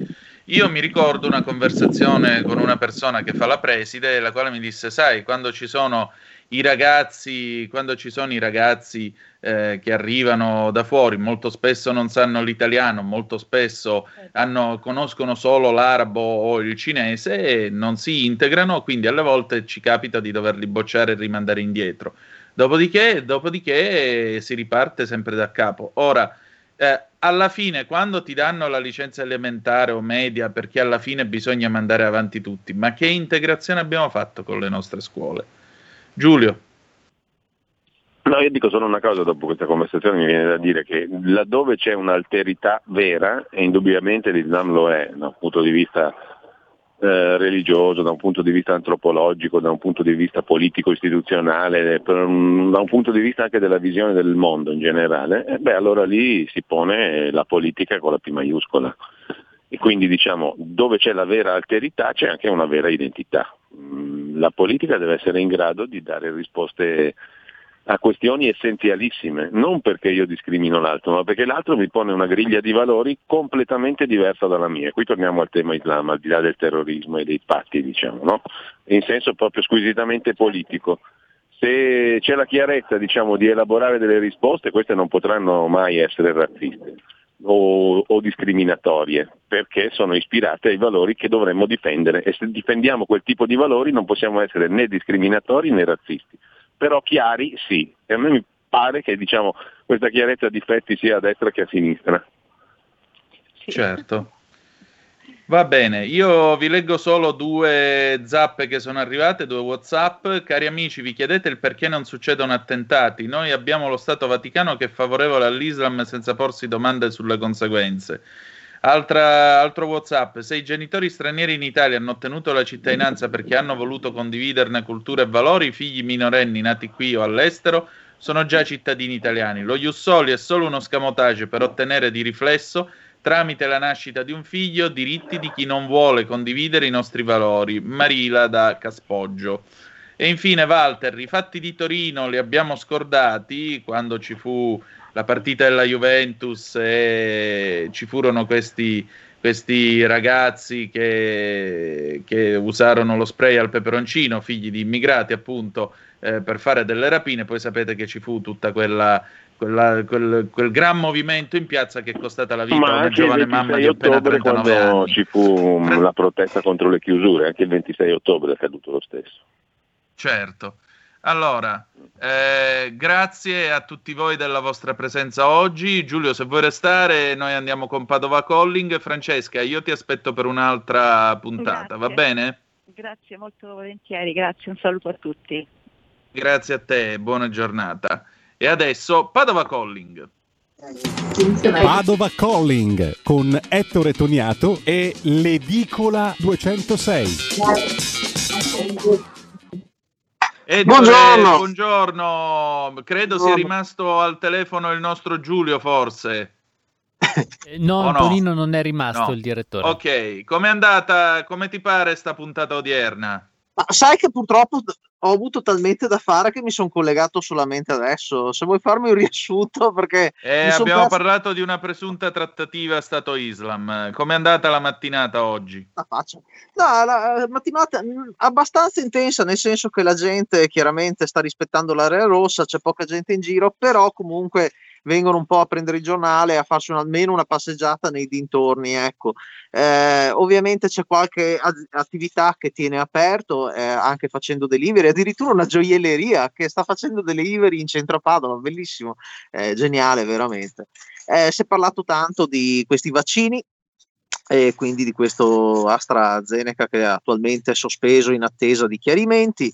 io mi ricordo una conversazione con una persona che fa la preside, la quale mi disse, sai, quando ci sono i ragazzi, quando ci sono i ragazzi eh, che arrivano da fuori, molto spesso non sanno l'italiano, molto spesso hanno- conoscono solo l'arabo o il cinese e non si integrano, quindi alle volte ci capita di doverli bocciare e rimandare indietro. Dopodiché, dopodiché si riparte sempre da capo. Ora, eh, alla fine, quando ti danno la licenza elementare o media, perché alla fine bisogna mandare avanti tutti, ma che integrazione abbiamo fatto con le nostre scuole? Giulio. No, io dico solo una cosa dopo questa conversazione, mi viene da dire che laddove c'è un'alterità vera, e indubbiamente l'Islam lo è da un punto di vista eh, religioso, da un punto di vista antropologico, da un punto di vista politico-istituzionale, un- da un punto di vista anche della visione del mondo in generale, eh, beh allora lì si pone la politica con la P maiuscola. E quindi diciamo dove c'è la vera alterità c'è anche una vera identità. Mm, La politica deve essere in grado di dare risposte a questioni essenzialissime, non perché io discrimino l'altro, ma perché l'altro mi pone una griglia di valori completamente diversa dalla mia. Qui torniamo al tema Islam, al di là del terrorismo e dei patti, diciamo, no? in senso proprio squisitamente politico. Se c'è la chiarezza diciamo, di elaborare delle risposte, queste non potranno mai essere razziste o, o discriminatorie, perché sono ispirate ai valori che dovremmo difendere e se difendiamo quel tipo di valori non possiamo essere né discriminatori né razzisti però chiari sì, e a me mi pare che diciamo, questa chiarezza di difetti sia a destra che a sinistra. Certo. Va bene, io vi leggo solo due zappe che sono arrivate, due WhatsApp. Cari amici, vi chiedete il perché non succedono attentati? Noi abbiamo lo Stato Vaticano che è favorevole all'Islam senza porsi domande sulle conseguenze. Altra- altro WhatsApp, se i genitori stranieri in Italia hanno ottenuto la cittadinanza perché hanno voluto condividerne cultura e valori, i figli minorenni nati qui o all'estero sono già cittadini italiani. Lo Ius Soli è solo uno scamotage per ottenere di riflesso, tramite la nascita di un figlio, diritti di chi non vuole condividere i nostri valori. Marila da Caspoggio. E infine Walter, i fatti di Torino li abbiamo scordati quando ci fu la partita della Juventus e ci furono questi, questi ragazzi che, che usarono lo spray al peperoncino, figli di immigrati appunto, eh, per fare delle rapine. Poi sapete che ci fu tutta quella, quella- quel, quel gran movimento in piazza che è costata la vita a Ma una anche il giovane mamma 26 di appena ottobre 39 quando anni. ci fu mm, la protesta contro le chiusure, anche il 26 ottobre è accaduto lo stesso. Certo. Allora, eh, grazie a tutti voi della vostra presenza oggi. Giulio, se vuoi restare, noi andiamo con Padova Calling. Francesca, io ti aspetto per un'altra puntata, va Grazie. bene? Grazie, molto volentieri, grazie, un saluto a tutti. Grazie a te, buona giornata. E adesso Padova Calling. Padova Calling con Ettore Toniato e l'Edicola 206. Ettore, Buongiorno. buongiorno. Credo sia Buongiorno. rimasto al telefono il nostro Giulio, forse. Eh, No, O no? Antonino non è rimasto No. il direttore. Ok, com'è andata? Come ti pare sta puntata odierna? Ma sai che purtroppo ho avuto talmente da fare che mi sono collegato solamente adesso. Se vuoi farmi un riassunto, perché Eh, abbiamo perso parlato di una presunta trattativa Stato-Islam. Com'è andata la mattinata oggi? la faccia. No, la mattinata mh, abbastanza intensa, nel senso che la gente chiaramente sta rispettando l'area rossa, c'è poca gente in giro, però comunque vengono un po' a prendere il giornale a farsi un- almeno una passeggiata nei dintorni. Ecco. Eh, ovviamente c'è qualche az- attività che tiene aperto, eh, anche facendo delivery, addirittura una gioielleria che sta facendo delivery in centro a Padova, bellissimo, eh, geniale veramente. Eh, si è parlato tanto di questi vaccini e quindi di questo AstraZeneca che attualmente è sospeso in attesa di chiarimenti.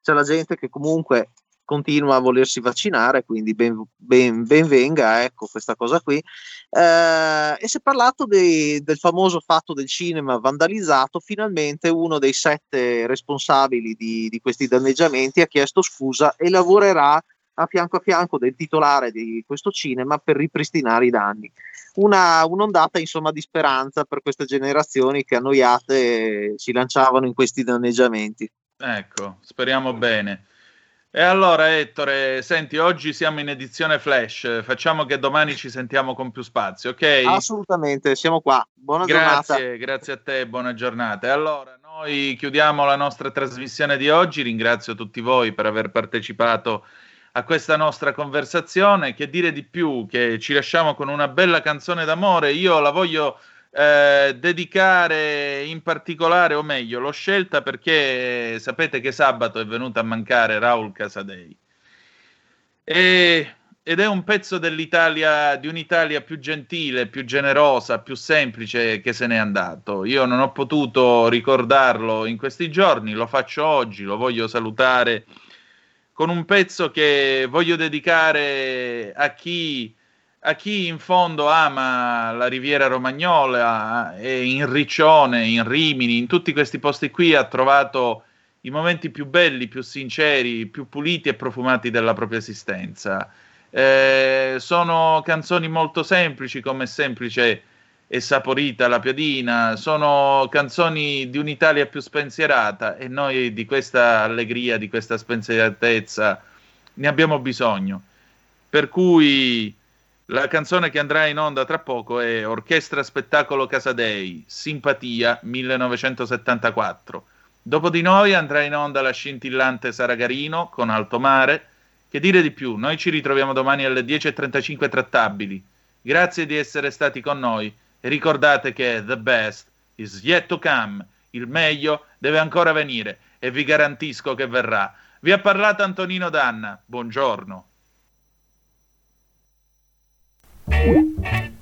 C'è la gente che comunque continua a volersi vaccinare, quindi ben, ben- ben venga, ecco questa cosa qui. Eh, e si è parlato dei- del famoso fatto del cinema vandalizzato. Finalmente uno dei sette responsabili di, di questi danneggiamenti ha chiesto scusa e lavorerà a fianco a fianco del titolare di questo cinema per ripristinare i danni una, un'ondata insomma di speranza per queste generazioni che annoiate si lanciavano in questi danneggiamenti. Ecco, speriamo bene. E allora, Ettore, senti, oggi siamo in edizione flash. Facciamo che domani ci sentiamo con più spazio, ok? Assolutamente, siamo qua. Buona giornata. Grazie, grazie a te, buona giornata. E allora, Noi chiudiamo la nostra trasmissione di oggi. Ringrazio tutti voi per aver partecipato a questa nostra conversazione. Che dire di più? Che ci lasciamo con una bella canzone d'amore. Io la voglio eh, dedicare in particolare, o meglio, l'ho scelta perché sapete che sabato è venuto a mancare Raul Casadei. E- ed è un pezzo dell'Italia, di un'Italia più gentile, più generosa, più semplice che se n'è andato. Io non ho potuto ricordarlo in questi giorni, lo faccio oggi, lo voglio salutare con un pezzo che voglio dedicare a chi, a chi in fondo ama la Riviera Romagnola e in Riccione, in Rimini, in tutti questi posti qui ha trovato i momenti più belli, più sinceri, più puliti e profumati della propria esistenza. Eh, sono canzoni molto semplici, come semplice e saporita la piadina, sono canzoni di un'Italia più spensierata e noi di questa allegria, di questa spensieratezza ne abbiamo bisogno. Per cui la canzone che andrà in onda tra poco è Orchestra Spettacolo Casadei, Simpatia 1974. Dopo di noi andrà in onda la scintillante Saragarino con Alto Mare. Che dire di più? Noi ci ritroviamo domani alle 10.35 trattabili. Grazie di essere stati con noi e ricordate che the best is yet to come. Il meglio deve ancora venire e vi garantisco che verrà. Vi ha parlato Antonino Danna. Buongiorno. Thank you.